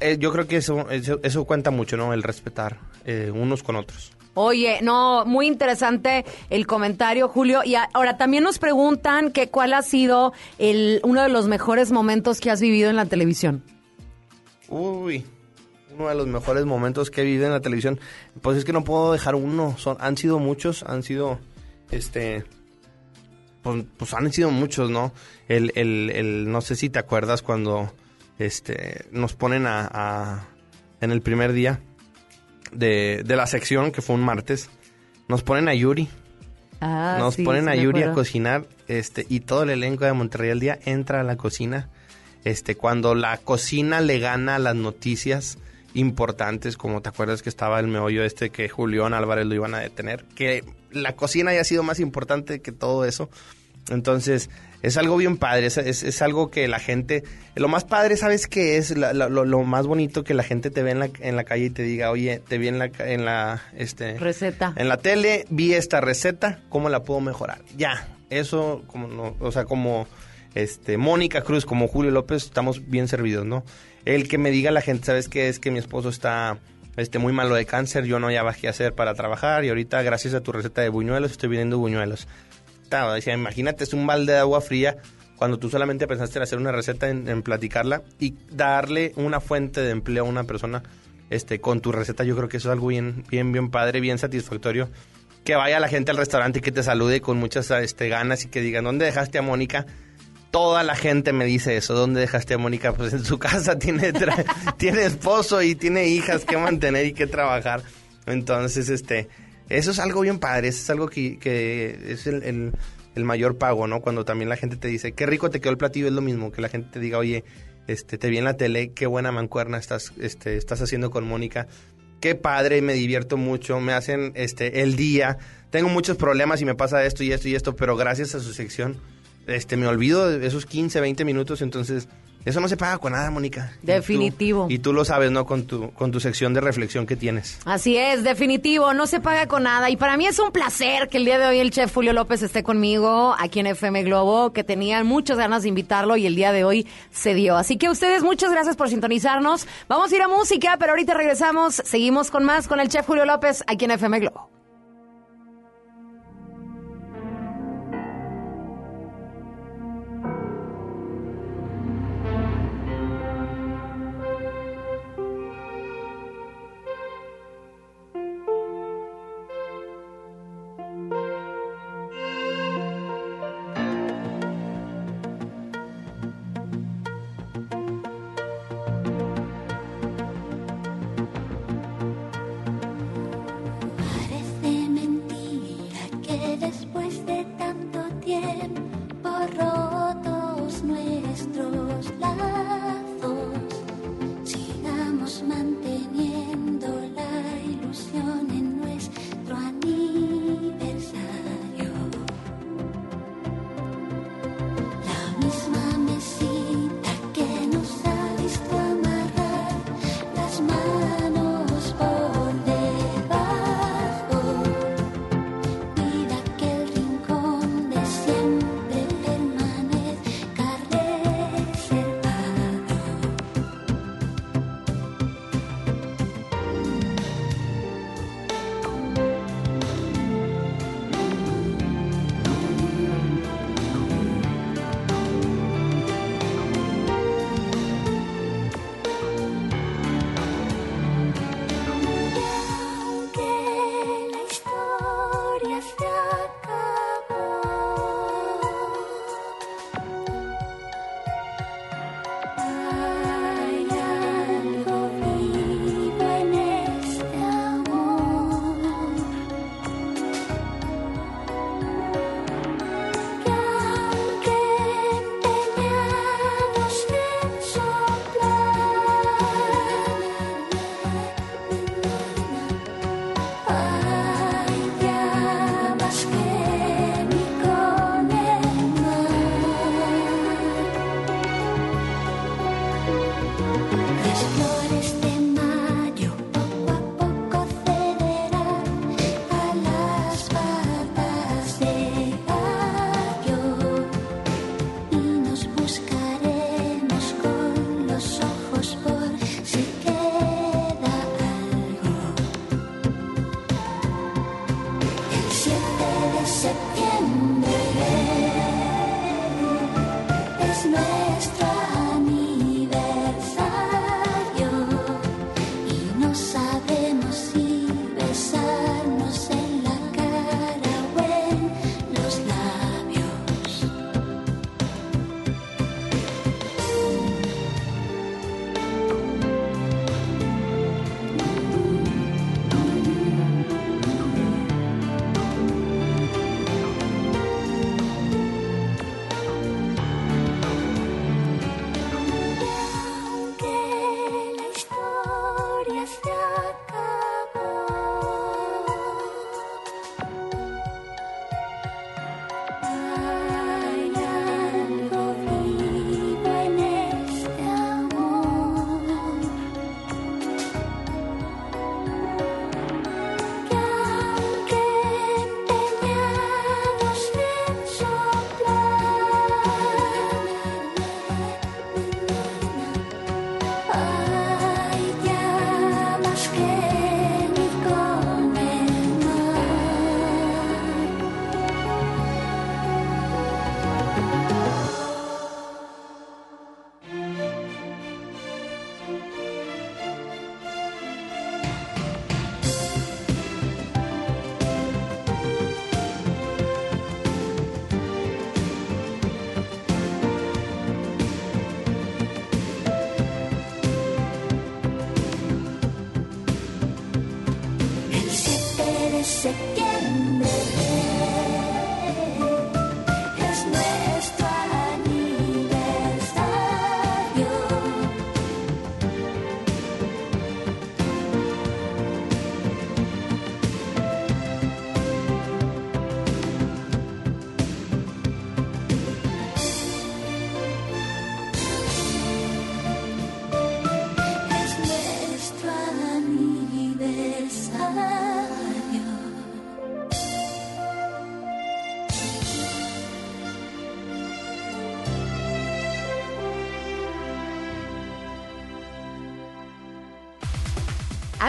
eh, yo creo que eso, eso, eso cuenta mucho, ¿no? El respetar eh, unos con otros. Oye, no, muy interesante el comentario, Julio. Y ahora también nos preguntan que cuál ha sido el, uno de los mejores momentos que has vivido en la televisión. Uy, uno de los mejores momentos que he vivido en la televisión. Pues es que no puedo dejar uno. Son, han sido muchos, han sido, este, pues, pues han sido muchos, ¿no? El, el, el, no sé si te acuerdas cuando, este, nos ponen a, a- en el primer día de, de la sección, que fue un martes, nos ponen a Yuri. Ah, Nos sí, ponen sí a Yuri a cocinar, este, y todo el elenco de Monterrey al día entra a la cocina, este, cuando la cocina le gana las noticias importantes, como te acuerdas que estaba el meollo este que Julián Álvarez lo iban a detener, que la cocina haya sido más importante que todo eso. Entonces, es algo bien padre, es, es- es algo que la gente, lo más padre, ¿sabes qué es? La- la- lo, lo más bonito que la gente te ve en la, en la calle y te diga, oye, te vi en la, en la, este... Receta. En la tele vi esta receta, ¿cómo la puedo mejorar? Ya, eso como no, o sea, como este Mónica Cruz, como Julio López, estamos bien servidos, ¿no? El que me diga la gente, ¿sabes qué? Es que mi esposo está este muy malo de cáncer, yo no ya bajé a hacer para trabajar y ahorita gracias a tu receta de buñuelos estoy vendiendo buñuelos. Ta, decía, imagínate, es un balde de agua fría cuando tú solamente pensaste en hacer una receta, en, en platicarla y darle una fuente de empleo a una persona este, con tu receta, yo creo que eso es algo bien, bien, bien padre, bien satisfactorio. Que vaya la gente al restaurante y que te salude con muchas este, ganas y que digan, ¿dónde dejaste a Mónica? Toda la gente me dice eso. ¿Dónde dejaste a Mónica? Pues en su casa tiene, tiene esposo y tiene hijas que mantener y que trabajar. Entonces, este, eso es algo bien padre. Eso es algo que, que es el, el- el mayor pago, ¿no? Cuando también la gente te dice, qué rico te quedó el platillo, es lo mismo. Que la gente te diga, oye, este, te vi en la tele, qué buena mancuerna estás, este, estás haciendo con Mónica. Qué padre, me divierto mucho, me hacen este el día. Tengo muchos problemas y me pasa esto y esto y esto, pero gracias a su sección, este, me olvido de esos 15, 20 minutos, entonces eso no se paga con nada, Mónica. Tú- Definitivo. Y tú, lo sabes, ¿no? Con tu, con tu sección de reflexión que tienes. Así es, definitivo, no se paga con nada. Y para mí es un placer que el día de hoy el chef Julio López esté conmigo aquí en FM Globo, que tenían muchas ganas de invitarlo y el día de hoy se dio. Así que a ustedes muchas gracias por sintonizarnos. Vamos a ir a música, pero ahorita regresamos. Seguimos con más con el chef Julio López aquí en FM Globo.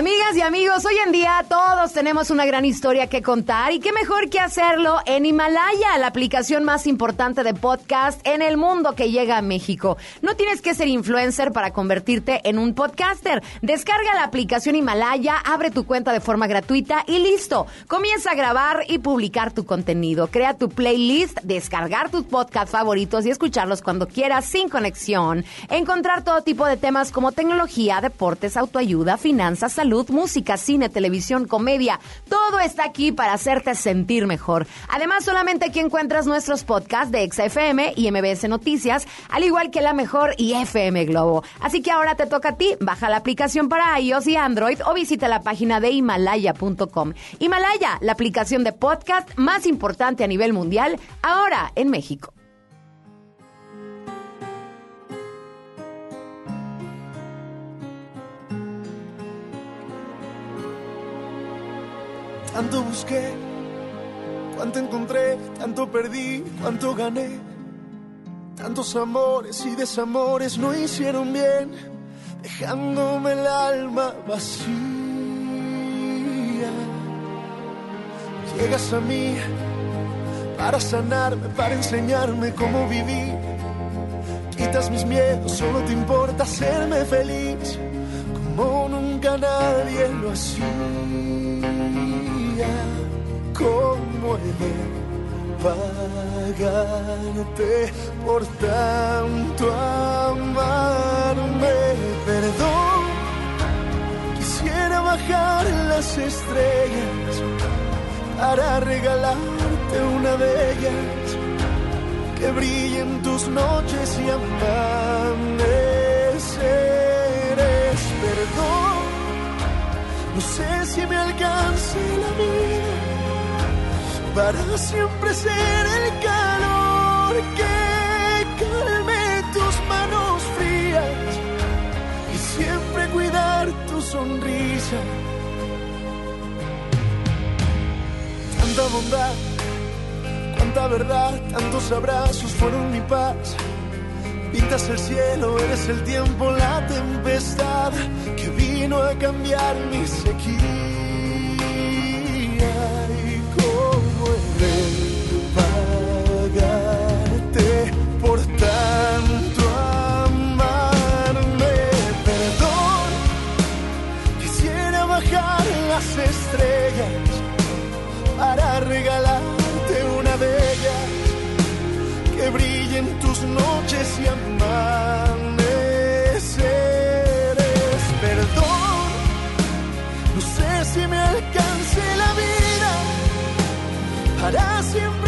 Amigas y amigos, hoy en día tenemos una gran historia que contar y qué mejor que hacerlo en Himalaya, la aplicación más importante de podcast en el mundo que llega a México. No tienes que ser influencer para convertirte en un podcaster. Descarga la aplicación Himalaya, abre tu cuenta de forma gratuita y listo. Comienza a grabar y publicar tu contenido. Crea tu playlist, descargar tus podcasts favoritos y escucharlos cuando quieras sin conexión. Encontrar todo tipo de temas como tecnología, deportes, autoayuda, finanzas, salud, música, cine, televisión, comedia. Todo está aquí para hacerte sentir mejor. Además, solamente aquí encuentras nuestros podcasts de XFM y MBS Noticias, al igual que la mejor y FM Globo. Así que ahora te toca a ti. Baja la aplicación para iOS y Android o visita la página de himalaya.com. Himalaya, la aplicación de podcast más importante a nivel mundial, ahora en México. Tanto busqué, cuánto encontré, tanto perdí, cuánto gané. Tantos amores y desamores no hicieron bien, dejándome el alma vacía. Llegas a mí para sanarme, para enseñarme cómo vivir. Quitas mis miedos, solo te importa hacerme feliz, como nunca nadie lo hacía. ¿Cómo he de pagarte por tanto amarme? Perdón, quisiera bajar las estrellas para regalarte una de ellas que brillen tus noches y amaneceres. Perdón, no sé si me alcance la vida para siempre ser el calor que calme tus manos frías y siempre cuidar tu sonrisa. Tanta bondad, cuánta verdad, tantos abrazos fueron mi paz. Pintas el cielo, eres el tiempo, la tempestad que vino a cambiar mi sequía. Y cómo he pagarte por tanto amarme. Perdón, quisiera bajar las estrellas para regalarte noches y amaneceres. Perdón, no sé si me alcance la vida para siempre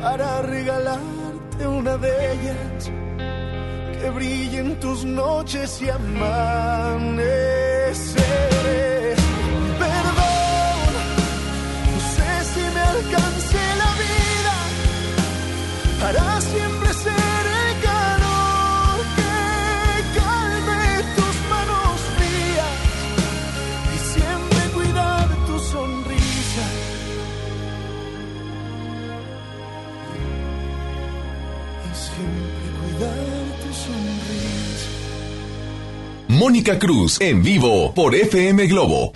para regalarte una de ellas que brillen tus noches y amaneceres. Perdón, no sé si me alcance Mónica Cruz en vivo por FM Globo.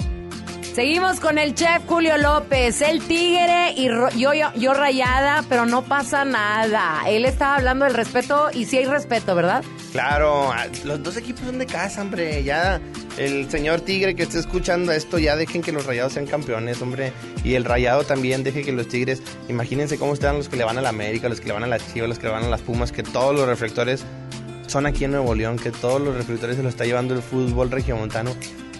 Seguimos con el chef Julio López, el tigre y ro- yo, yo, yo rayada, pero no pasa nada. Él estaba hablando del respeto y sí hay respeto, ¿verdad? Claro, los dos equipos son de casa, hombre. Ya el señor Tigre que esté escuchando esto, ya dejen que los rayados sean campeones, hombre. Y el rayado también, deje que los Tigres, imagínense cómo están los que le van a la América, los que le van a las Chivas, los que le van a las Pumas, que todos los reflectores son aquí en Nuevo León, que todos los reflectores se lo está llevando el fútbol regiomontano.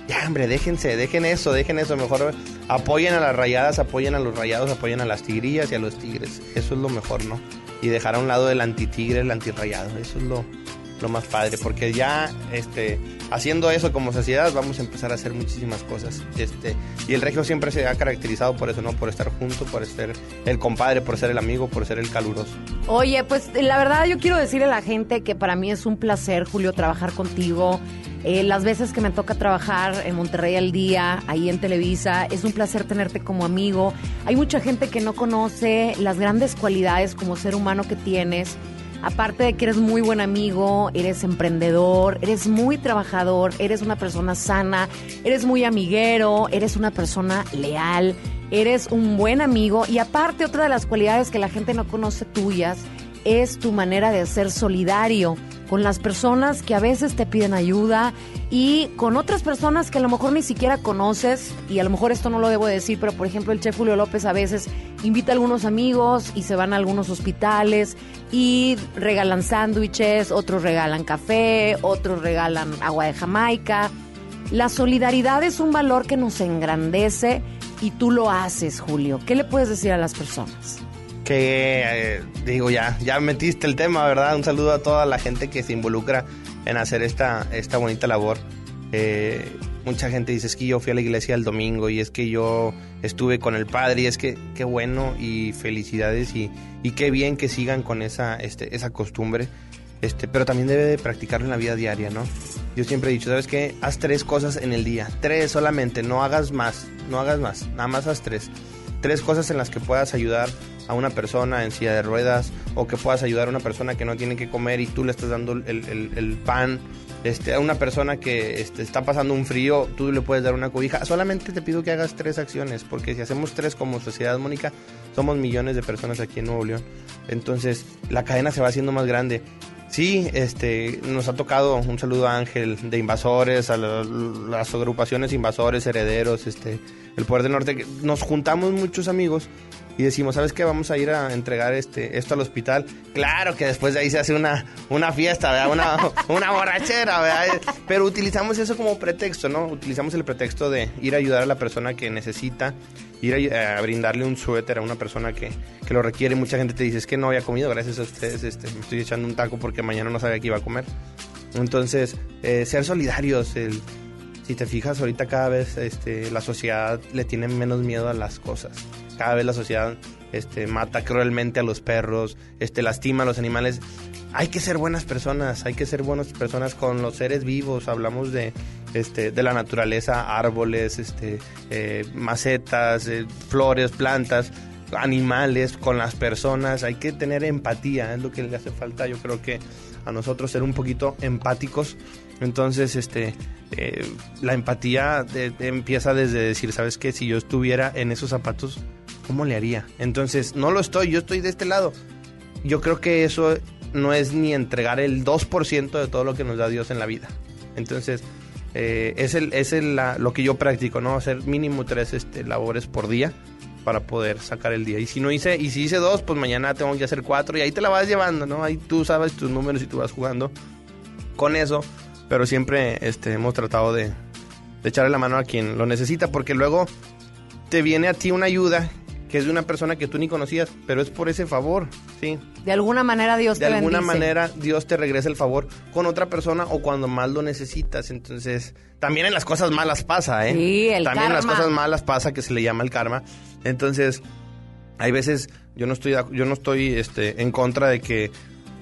Ya, hombre, déjense, dejen eso, dejen eso. Mejor apoyen a las rayadas, apoyen a los rayados, apoyen a las tigrillas y a los tigres. Eso es lo mejor, ¿no? Y dejar a un lado el antitigre, el antirrayado. Eso es lo, lo más padre. Porque ya, este, haciendo eso como sociedad vamos a empezar a hacer muchísimas cosas. Este, y el regio siempre se ha caracterizado por eso, ¿no? Por estar junto, por ser el compadre, por ser el amigo, por ser el caluroso. Oye, pues la verdad yo quiero decirle a la gente que para mí es un placer, Julio, trabajar contigo. Eh, las veces que me toca trabajar en Monterrey al día, ahí en Televisa, es un placer tenerte como amigo. Hay mucha gente que no conoce las grandes cualidades como ser humano que tienes. Aparte de que eres muy buen amigo, eres emprendedor, eres muy trabajador, eres una persona sana, eres muy amiguero, eres una persona leal, eres un buen amigo. Y aparte otra de las cualidades que la gente no conoce tuyas es tu manera de ser solidario con las personas que a veces te piden ayuda y con otras personas que a lo mejor ni siquiera conoces y a lo mejor esto no lo debo decir, pero por ejemplo el chef Julio López a veces invita a algunos amigos y se van a algunos hospitales y regalan sándwiches, otros regalan café, otros regalan agua de Jamaica. La solidaridad es un valor que nos engrandece y tú lo haces, Julio. ¿Qué le puedes decir a las personas? Que eh, digo ya, ya metiste el tema, ¿verdad? Un saludo a toda la gente que se involucra en hacer esta, esta bonita labor. Eh, mucha gente dice es que yo fui a la iglesia el domingo y es que yo estuve con el padre y es que qué bueno y felicidades y, y qué bien que sigan con esa, este, esa costumbre. Este, pero también debe de practicarlo en la vida diaria, ¿no? Yo siempre he dicho, ¿sabes qué? Haz tres cosas en el día, tres solamente, no hagas más, no hagas más, nada más haz tres. Tres cosas en las que puedas ayudar a una persona en silla de ruedas o que puedas ayudar a una persona que no tiene que comer y tú le estás dando el, pan. Este, a una persona que este, está pasando un frío, tú le puedes dar una cobija. Solamente te pido que hagas tres acciones, porque si hacemos tres como sociedad, Mónica, somos millones de personas aquí en Nuevo León. Entonces, la cadena se va haciendo más grande. Sí, este, nos ha tocado un saludo a Ángel de invasores, a la- las agrupaciones invasores, herederos, este, el Poder del Norte. Nos juntamos muchos amigos y decimos, ¿sabes qué? Vamos a ir a entregar este, esto al hospital. Claro que después de ahí se hace una, una fiesta, ¿verdad? Una, una borrachera, ¿verdad? Pero utilizamos eso como pretexto, ¿no? Utilizamos el pretexto de ir a ayudar a la persona que necesita, ir a, a brindarle un suéter a una persona que, que lo requiere. Mucha gente te dice, es que no había comido, gracias a ustedes, este, me estoy echando un taco porque mañana no sabía que iba a comer. Entonces, eh, ser solidarios, el, si te fijas, ahorita cada vez este, la sociedad le tiene menos miedo a las cosas. Cada vez la sociedad este, mata cruelmente a los perros, este, lastima a los animales. Hay que ser buenas personas, hay que ser buenas personas con los seres vivos. Hablamos de, este, de la naturaleza, árboles, este, eh, macetas, eh, flores, plantas, animales, con las personas. Hay que tener empatía, es lo que le hace falta. Yo creo que a nosotros ser un poquito empáticos. Entonces, este, eh, la empatía empieza desde decir, ¿sabes qué? Si yo estuviera en esos zapatos, ¿cómo le haría? Entonces, no lo estoy, yo estoy de este lado. Yo creo que eso no es ni entregar el 2% de todo lo que nos da Dios en la vida. Entonces, eh, es, el, es el- lo que yo practico, ¿no? Hacer mínimo tres este, labores por día para poder sacar el día. Y si no hice, y si hice dos, pues mañana tengo que hacer cuatro y ahí te la vas llevando, ¿no? Ahí tú sabes tus números y tú vas jugando con eso, pero siempre este, hemos tratado de, de echarle la mano a quien lo necesita, porque luego te viene a ti una ayuda que es de una persona que tú ni conocías, pero es por ese favor, ¿sí? De alguna manera Dios de te alguna bendice. manera Dios te regresa el favor con otra persona o cuando más lo necesitas. Entonces, también en las cosas malas pasa, ¿eh? Sí, el También en las cosas malas pasa que se le llama el karma. Entonces, hay veces yo no estoy de yo no estoy este en contra de que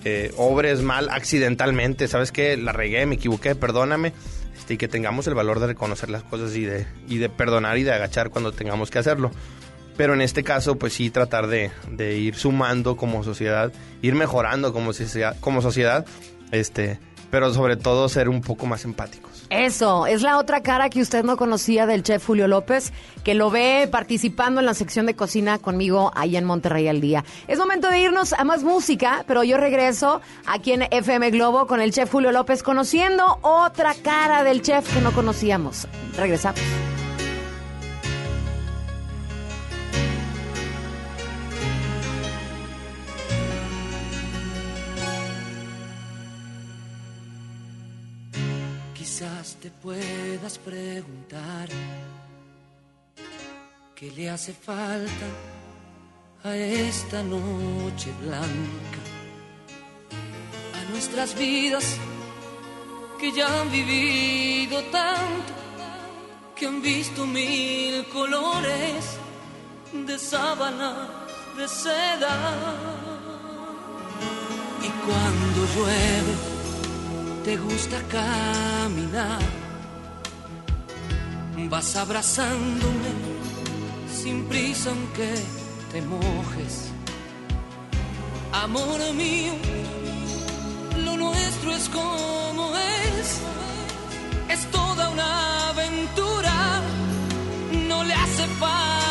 eh, obres mal accidentalmente, ¿sabes qué? La regué, me equivoqué, perdóname. Este, y que tengamos el valor de reconocer las cosas y de, y de perdonar y de agachar cuando tengamos que hacerlo. Pero en este caso, pues sí, tratar de, de ir sumando como sociedad, ir mejorando como sociedad, como sociedad, este, pero sobre todo ser un poco más empáticos. Eso, es la otra cara que usted no conocía del chef Julio López, que lo ve participando en la sección de cocina conmigo ahí en Monterrey al día. Es momento de irnos a más música, pero yo regreso aquí en FM Globo con el chef Julio López conociendo otra cara del chef que no conocíamos. Regresamos. Te puedas preguntar qué le hace falta a esta noche blanca, a nuestras vidas que ya han vivido tanto, que han visto mil colores de sábana, de seda. Y cuando llueve, te gusta caminar, vas abrazándome sin prisa aunque te mojes. Amor mío, lo nuestro es como es, es toda una aventura, no le hace falta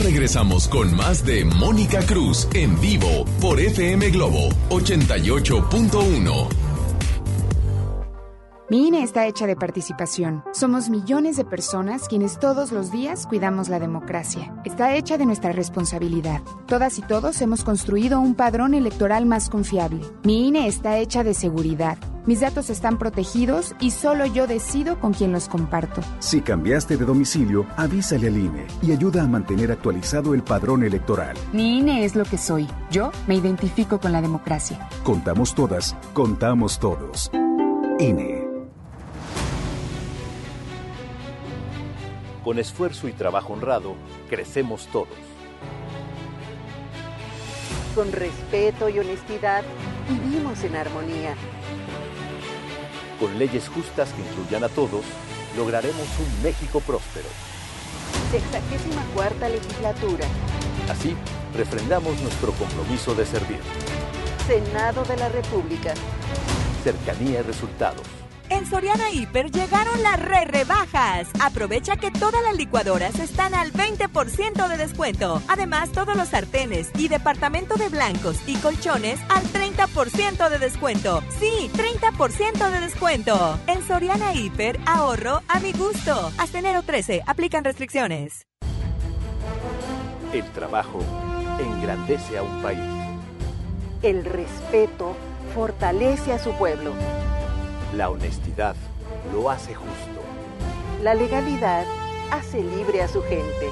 regresamos con más de Mónica Cruz en vivo por FM Globo 88.1. Mi INE está hecha de participación. Somos millones de personas quienes todos los días cuidamos la democracia. Está hecha de nuestra responsabilidad. Todas y todos hemos construido un padrón electoral más confiable. Mi INE está hecha de seguridad. Mis datos están protegidos y solo yo decido con quién los comparto. Si cambiaste de domicilio, avísale al INE y ayuda a mantener actualizado el padrón electoral. Mi INE es lo que soy. Yo me identifico con la democracia. Contamos todas, contamos todos. INE. Con esfuerzo y trabajo honrado, crecemos todos. Con respeto y honestidad, vivimos en armonía. Con leyes justas que incluyan a todos, lograremos un México próspero. Sexagésima cuarta legislatura. Así, refrendamos nuestro compromiso de servir. Senado de la República. Cercanía y resultados. En Soriana Hiper llegaron las re rebajas. Aprovecha que todas las licuadoras están al 20% de descuento. Además, todos los sartenes y departamento de blancos y colchones al 30% de descuento. Sí, 30% de descuento. En Soriana Hiper, ahorro a mi gusto. Hasta enero 13, aplican restricciones. El trabajo engrandece a un país. El respeto fortalece a su pueblo. La honestidad lo hace justo. La legalidad hace libre a su gente.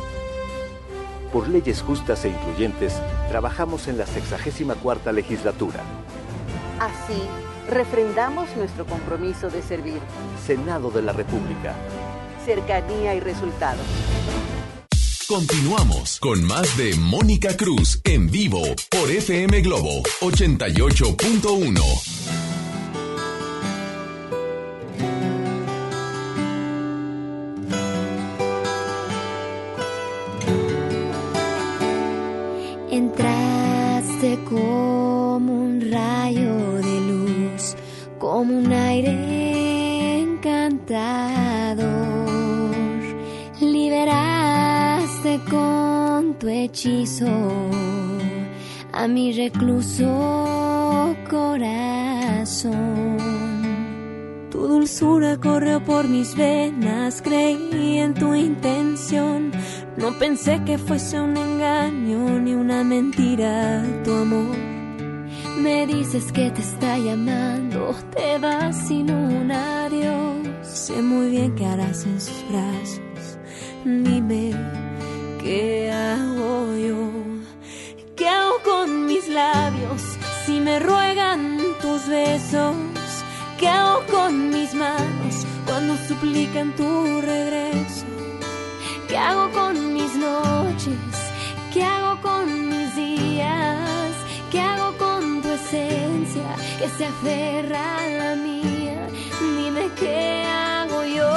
Por leyes justas e incluyentes, trabajamos en la 64 legislatura. Así, refrendamos nuestro compromiso de servir. Senado de la República. Cercanía y resultados. Continuamos con más de Mónica Cruz en vivo por FM Globo 88.1. como un aire encantador. Liberaste con tu hechizo a mi recluso corazón. Tu dulzura corrió por mis venas, creí en tu intención. No pensé que fuese un engaño ni una mentira tu amor. Me dices que te está llamando, te vas sin un adiós. Sé muy bien que harás en sus brazos. Dime, ¿qué hago yo? ¿Qué hago con mis labios si me ruegan tus besos? ¿Qué hago con mis manos cuando suplican tu regreso? ¿Qué hago con mis noches? ¿Qué hago con mis días? ¿Qué hago con tu esencia que se aferra a la mía? Dime qué hago yo.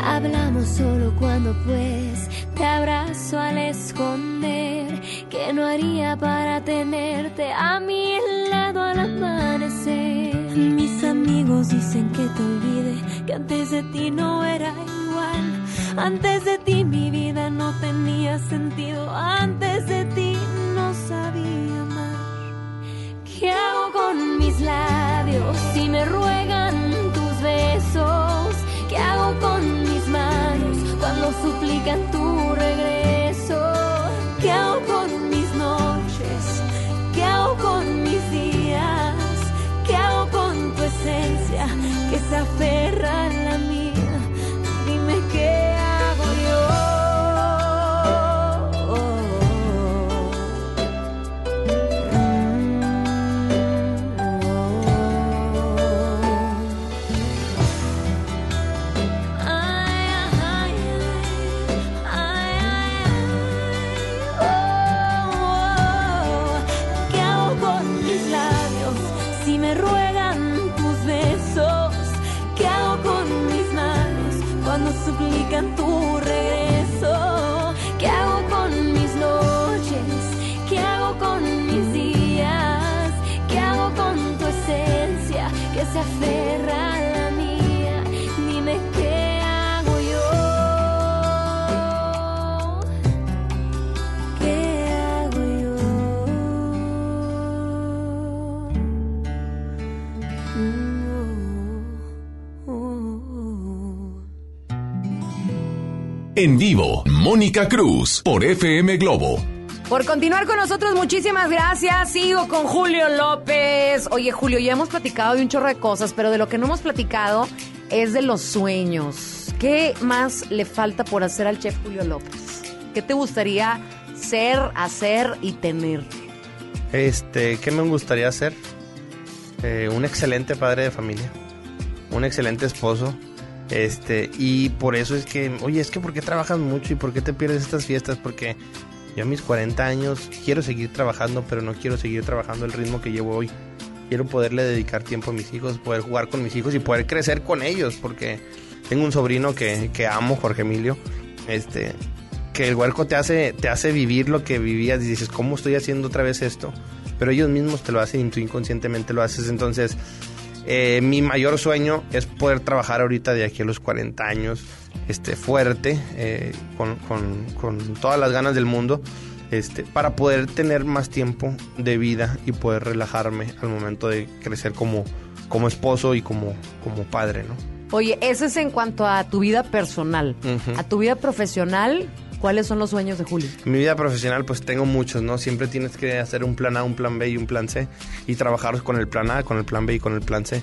Hablamos solo cuando pues te abrazo al esconder que no haría para tenerte a mi lado al amanecer. Mis amigos dicen que te olvide, que antes de ti no era igual. Antes de ti mi vida no tenía sentido, antes de ti no sabía amar. ¿Qué hago con mis labios si me ruegan tus besos? ¿Qué hago con mis manos cuando suplican tu se En vivo, Mónica Cruz por FM Globo. Por continuar con nosotros, muchísimas gracias. Sigo con Julio López. Oye, Julio, ya hemos platicado de un chorro de cosas, pero de lo que no hemos platicado es de los sueños. ¿Qué más le falta por hacer al chef Julio López? ¿Qué te gustaría ser, hacer y tener? Este, ¿qué me gustaría hacer? Eh, un excelente padre de familia, un excelente esposo, este, y por eso es que, oye, es que ¿por qué trabajas mucho y por qué te pierdes estas fiestas? Porque yo mis 40 años quiero seguir trabajando, pero no quiero seguir trabajando el ritmo que llevo hoy. Quiero poderle dedicar tiempo a mis hijos, poder jugar con mis hijos y poder crecer con ellos, porque tengo un sobrino que, que amo, Jorge Emilio, este, que el huerco te hace, te hace vivir lo que vivías y dices, ¿cómo estoy haciendo otra vez esto? Pero ellos mismos te lo hacen y tú inconscientemente lo haces. Entonces, eh, mi mayor sueño es poder trabajar ahorita de aquí a los 40 años, este, fuerte, eh, con, con- con todas las ganas del mundo, este, para poder tener más tiempo de vida y poder relajarme al momento de crecer como, como esposo y como, como padre, ¿no? Oye, eso es en cuanto a tu vida personal. A tu vida profesional, ¿cuáles son los sueños de Julio? Mi vida profesional pues tengo muchos, ¿no? Siempre tienes que hacer un plan A, un plan B y un plan C y trabajar con el plan A, con el plan B y con el plan C.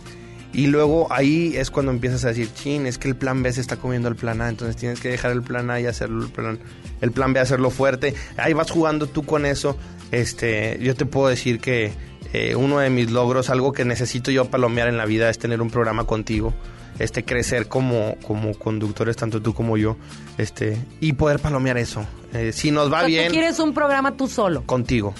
Y luego ahí es cuando empiezas a decir, chin, es que el plan B se está comiendo el plan A, entonces tienes que dejar el plan A y hacerlo el plan, el plan B, hacerlo fuerte. Ahí vas jugando tú con eso. Este, yo te puedo decir que eh, uno de mis logros, algo que necesito yo palomear en la vida es tener un programa contigo, este, crecer como, como conductores, tanto tú como yo, este, y poder palomear eso. Eh, si nos va O sea, bien, Tú quieres un programa tú solo. contigo.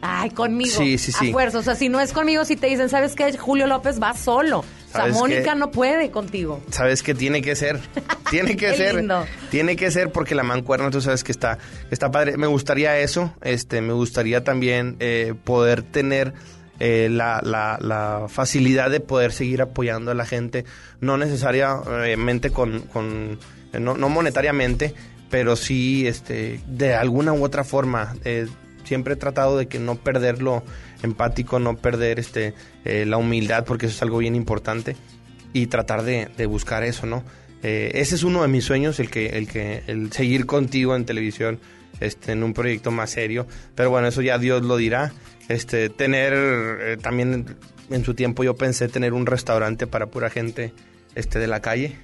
Ay, conmigo. Sí, sí, sí. A fuerza. O sea, si no es conmigo, si te dicen, ¿sabes qué? Julio López va solo. O sea, ¿Sabes Mónica no puede contigo. Sabes que tiene que ser, tiene que ser, lindo. tiene que ser porque la mancuerna tú sabes que está, está padre. Me gustaría eso, este, me gustaría también eh, poder tener eh, la, la, la facilidad de poder seguir apoyando a la gente, no necesariamente con, con eh, no, no monetariamente, pero sí, este, de alguna u otra forma. eh, siempre he tratado de que no perder lo empático, no perder este eh, la humildad, porque eso es algo bien importante y tratar de, buscar eso, ¿no? Ese es uno de mis sueños, el que, el que, el seguir contigo en televisión, este, en un proyecto más serio. Pero bueno, eso ya Dios lo dirá. Este, tener eh, también en su tiempo yo pensé tener un restaurante para pura gente, este, de la calle.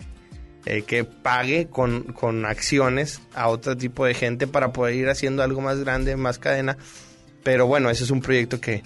eh, que pague con, con acciones a otro tipo de gente para poder ir haciendo algo más grande, más cadena. Pero bueno, ese es un proyecto que,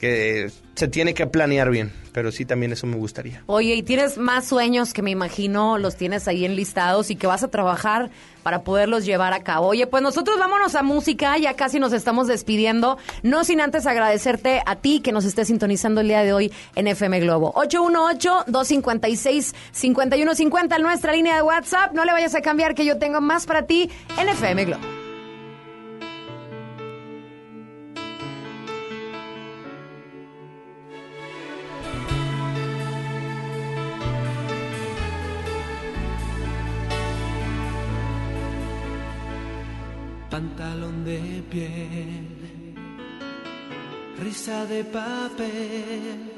que se tiene que planear bien, pero sí también eso me gustaría. Oye, y tienes más sueños que me imagino los tienes ahí enlistados y que vas a trabajar para poderlos llevar a cabo. Oye, pues nosotros vámonos a música, ya casi nos estamos despidiendo, no sin antes agradecerte a ti que nos estés sintonizando el día de hoy en FM Globo. 818-256-5150, nuestra línea de WhatsApp. No le vayas a cambiar que yo tengo más para ti en FM Globo. Risa de papel,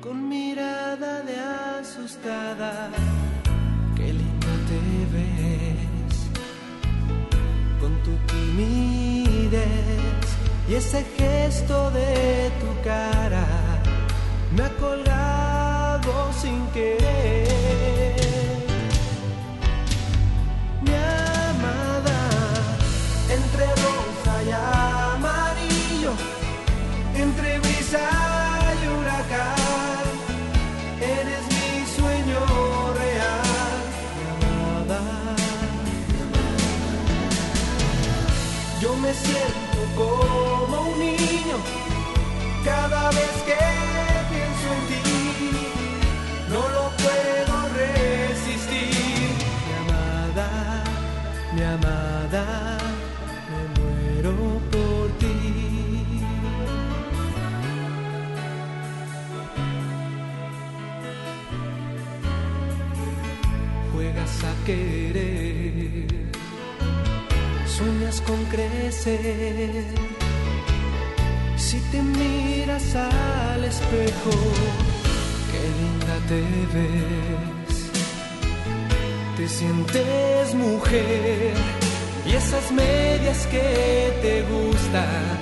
con mirada de asustada, qué linda te ves, con tu timidez y ese gesto de tu cara, me ha colgado sin querer. Como un niño cada vez que pienso en ti, no lo puedo resistir, mi amada, mi amada, me muero por ti. Juegas a querer, con crecer. Si te miras al espejo, qué linda te ves. Te sientes mujer y esas medias que te gustan,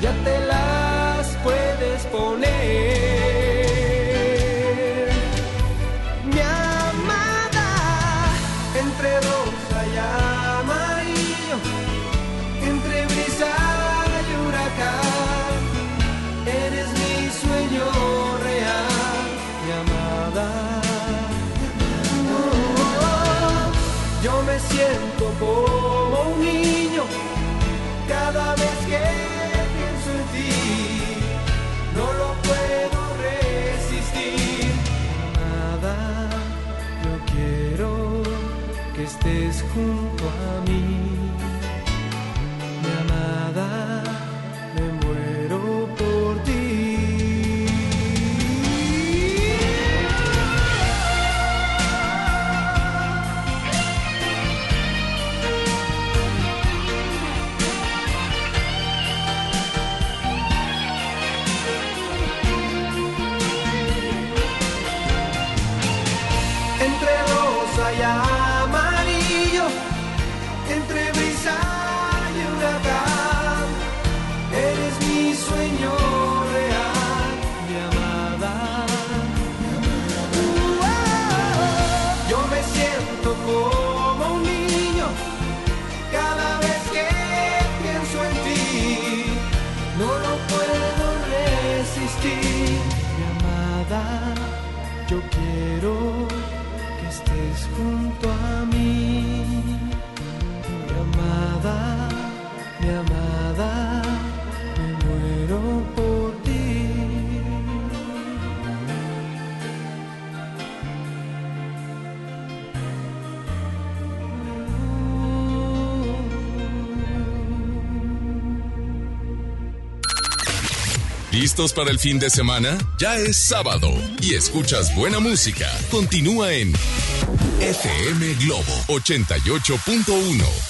ya te las puedes poner. Como un niño cada vez que pienso en ti, no lo puedo resistir. Amada, yo quiero que estés junto a ¿Listos para el fin de semana? Ya es sábado y escuchas buena música. Continúa en FM Globo 88.1.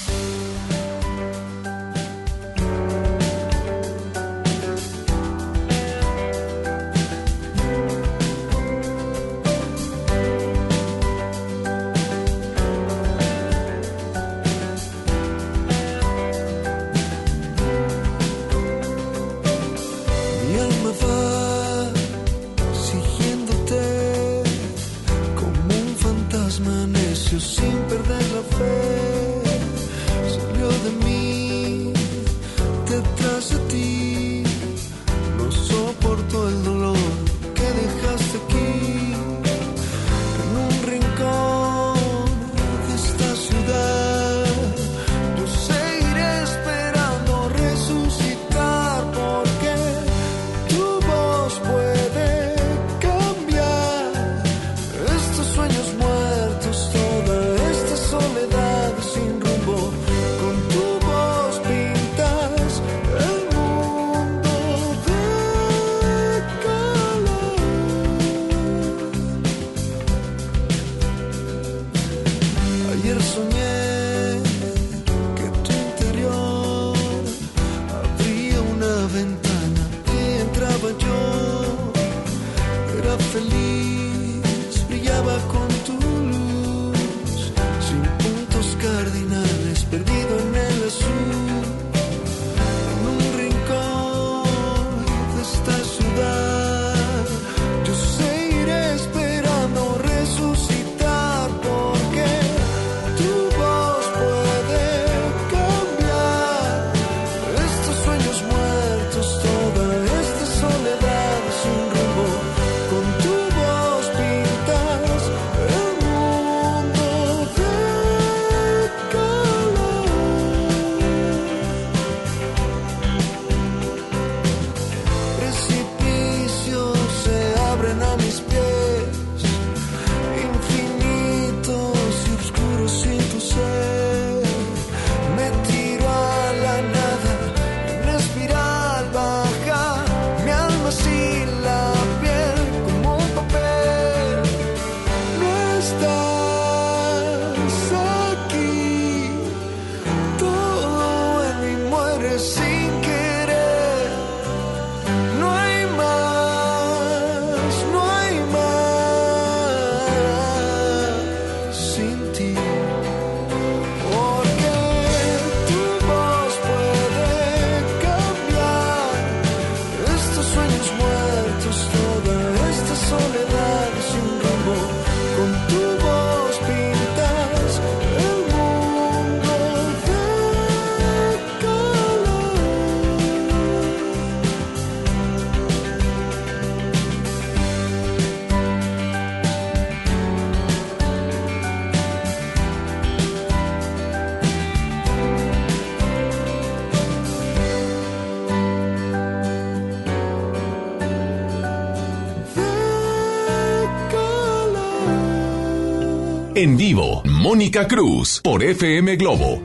En vivo, Mónica Cruz por FM Globo.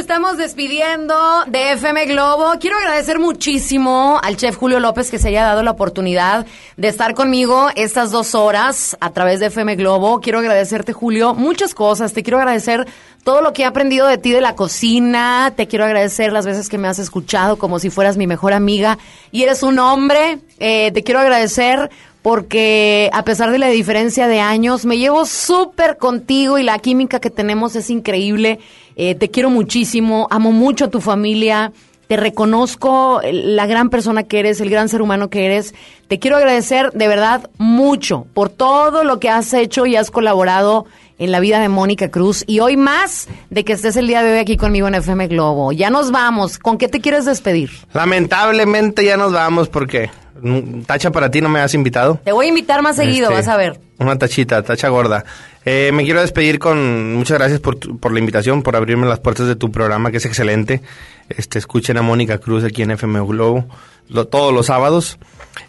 Estamos despidiendo de FM Globo. Quiero agradecer muchísimo al chef Julio López que se haya dado la oportunidad de estar conmigo estas dos horas a través de FM Globo. Quiero agradecerte, Julio, muchas cosas. Te quiero agradecer todo lo que he aprendido de ti de la cocina. Te quiero agradecer las veces que me has escuchado como si fueras mi mejor amiga. Y eres un hombre. Eh, te quiero agradecer porque a pesar de la diferencia de años, me llevo súper contigo y la química que tenemos es increíble. Eh, te quiero muchísimo, amo mucho a tu familia, te reconozco la gran persona que eres, el gran ser humano que eres. Te quiero agradecer de verdad mucho por todo lo que has hecho y has colaborado en la vida de Mónica Cruz y hoy más de que estés el día de hoy aquí conmigo en FM Globo. Ya nos vamos. ¿Con qué te quieres despedir? Lamentablemente ya nos vamos porque mm, Tacha para ti no me has invitado. Te voy a invitar más seguido, Este, vas a ver. Una tachita, tacha gorda. Eh, me quiero despedir con muchas gracias por, tu- por la invitación, por abrirme las puertas de tu programa, que es excelente. Este, escuchen a Mónica Cruz aquí en FM Globo lo- todos los sábados.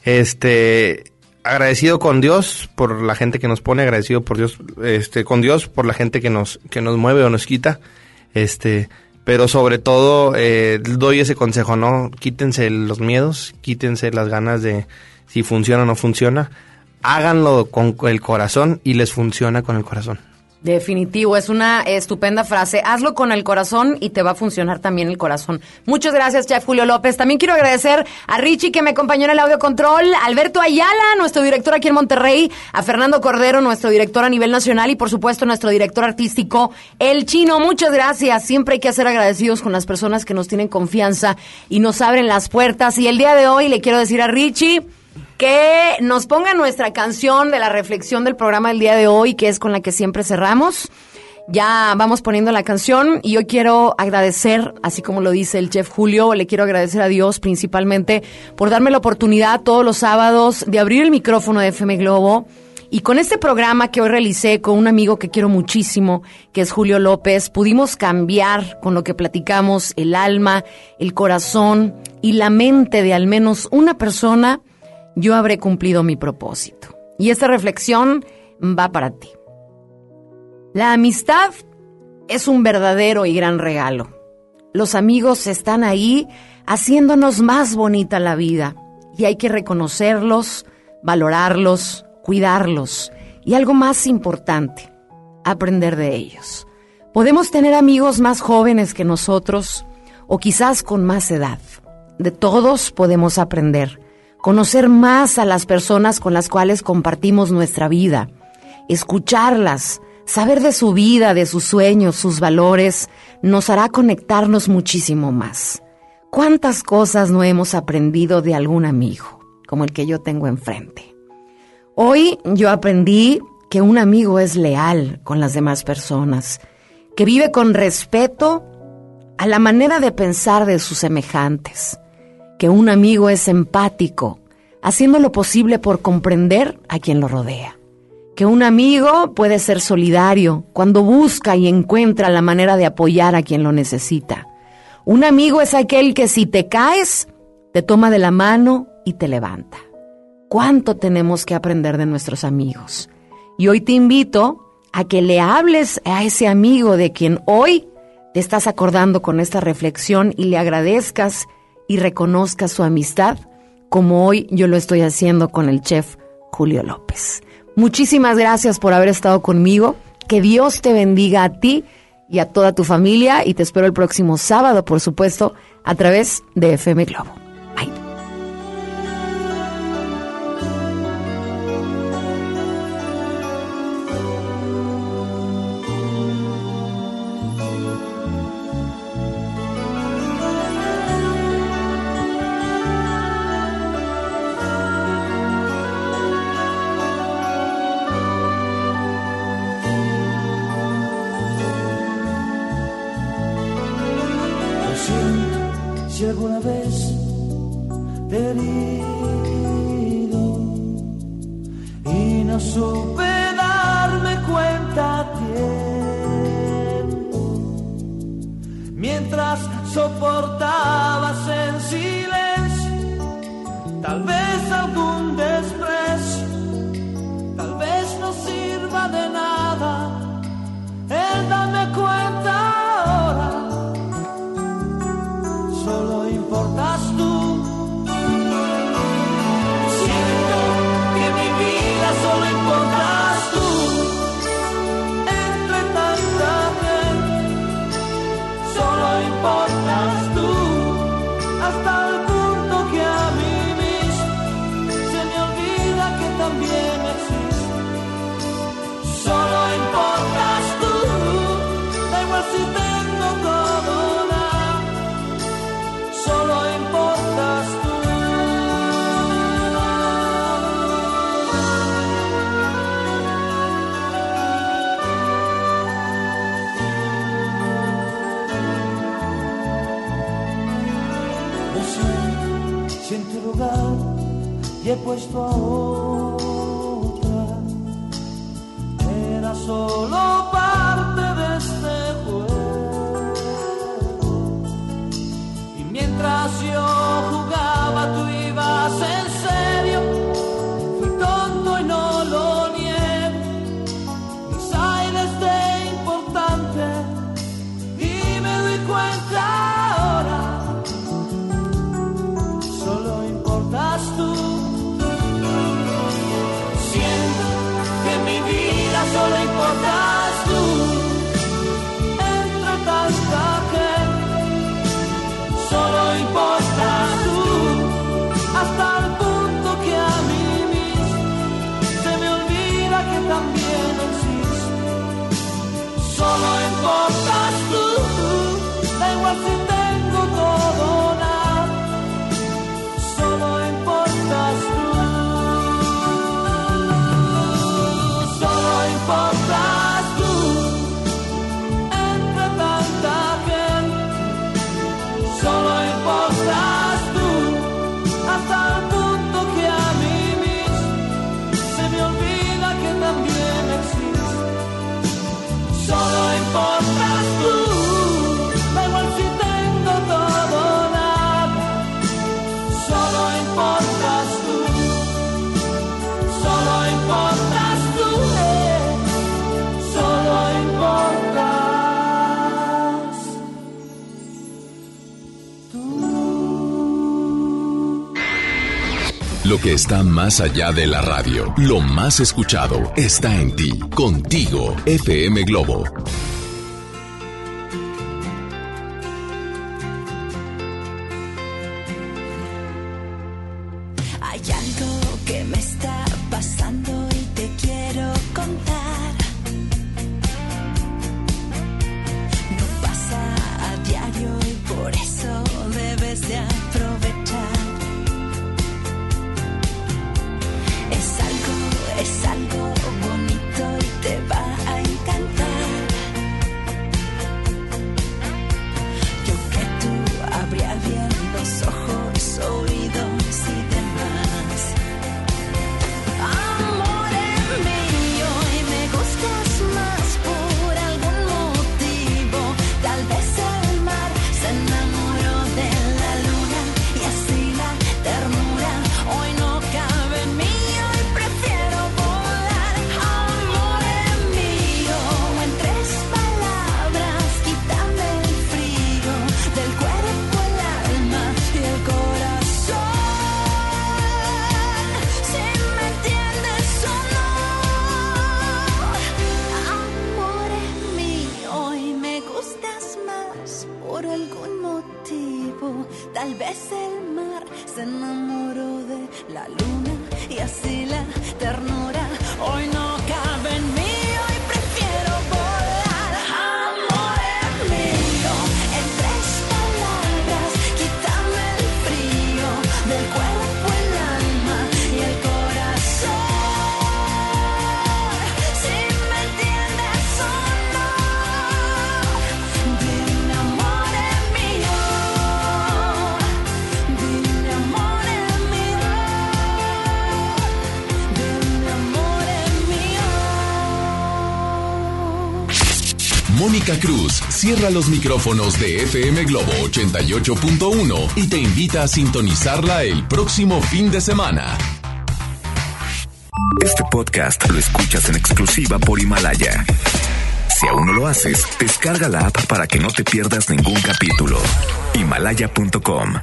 Este, agradecido con Dios por la gente que nos pone, agradecido por Dios, este, con Dios por la gente que nos, que nos mueve o nos quita, este, pero sobre todo eh, doy ese consejo, ¿no? Quítense los miedos, quítense las ganas de si funciona o no funciona, háganlo con el corazón y les funciona con el corazón. Definitivo, es una estupenda frase. Hazlo con el corazón y te va a funcionar también el corazón. Muchas gracias, Chef Julio López. También quiero agradecer a Richie que me acompañó en el audio control, Alberto Ayala, nuestro director aquí en Monterrey, a Fernando Cordero, nuestro director a nivel nacional y por supuesto nuestro director artístico, El Chino. Muchas gracias. Siempre hay que ser agradecidos con las personas que nos tienen confianza y nos abren las puertas. Y el día de hoy le quiero decir a Richie que nos ponga nuestra canción de la reflexión del programa del día de hoy, que es con la que siempre cerramos. Ya vamos poniendo la canción y yo quiero agradecer, así como lo dice el chef Julio, le quiero agradecer a Dios principalmente por darme la oportunidad todos los sábados de abrir el micrófono de FM Globo. Y con este programa que hoy realicé con un amigo que quiero muchísimo, que es Julio López, pudimos cambiar con lo que platicamos el alma, el corazón y la mente de al menos una persona yo habré cumplido mi propósito. Y esta reflexión va para ti. La amistad es un verdadero y gran regalo. Los amigos están ahí haciéndonos más bonita la vida y hay que reconocerlos, valorarlos, cuidarlos y algo más importante, aprender de ellos. Podemos tener amigos más jóvenes que nosotros o quizás con más edad. De todos podemos aprender conocer más a las personas con las cuales compartimos nuestra vida, escucharlas, saber de su vida, de sus sueños, sus valores, nos hará conectarnos muchísimo más. ¿Cuántas cosas no hemos aprendido de algún amigo, como el que yo tengo enfrente? Hoy yo aprendí que un amigo es leal con las demás personas, que vive con respeto a la manera de pensar de sus semejantes, que un amigo es empático, haciendo lo posible por comprender a quien lo rodea. Que un amigo puede ser solidario cuando busca y encuentra la manera de apoyar a quien lo necesita. Un amigo es aquel que si te caes, te toma de la mano y te levanta. ¿Cuánto tenemos que aprender de nuestros amigos? Y hoy te invito a que le hables a ese amigo de quien hoy te estás acordando con esta reflexión y le agradezcas y reconozca su amistad como hoy yo lo estoy haciendo con el chef Julio López. Muchísimas gracias por haber estado conmigo. Que Dios te bendiga a ti y a toda tu familia y te espero el próximo sábado, por supuesto, a través de FM Globo. Lo que está más allá de la radio, lo más escuchado, está en ti, contigo, FM Globo. cierra los micrófonos de FM Globo 88.1 y te invita a sintonizarla el próximo fin de semana. Este podcast lo escuchas en exclusiva por Himalaya. Si aún no lo haces, descarga la app para que no te pierdas ningún capítulo. Himalaya.com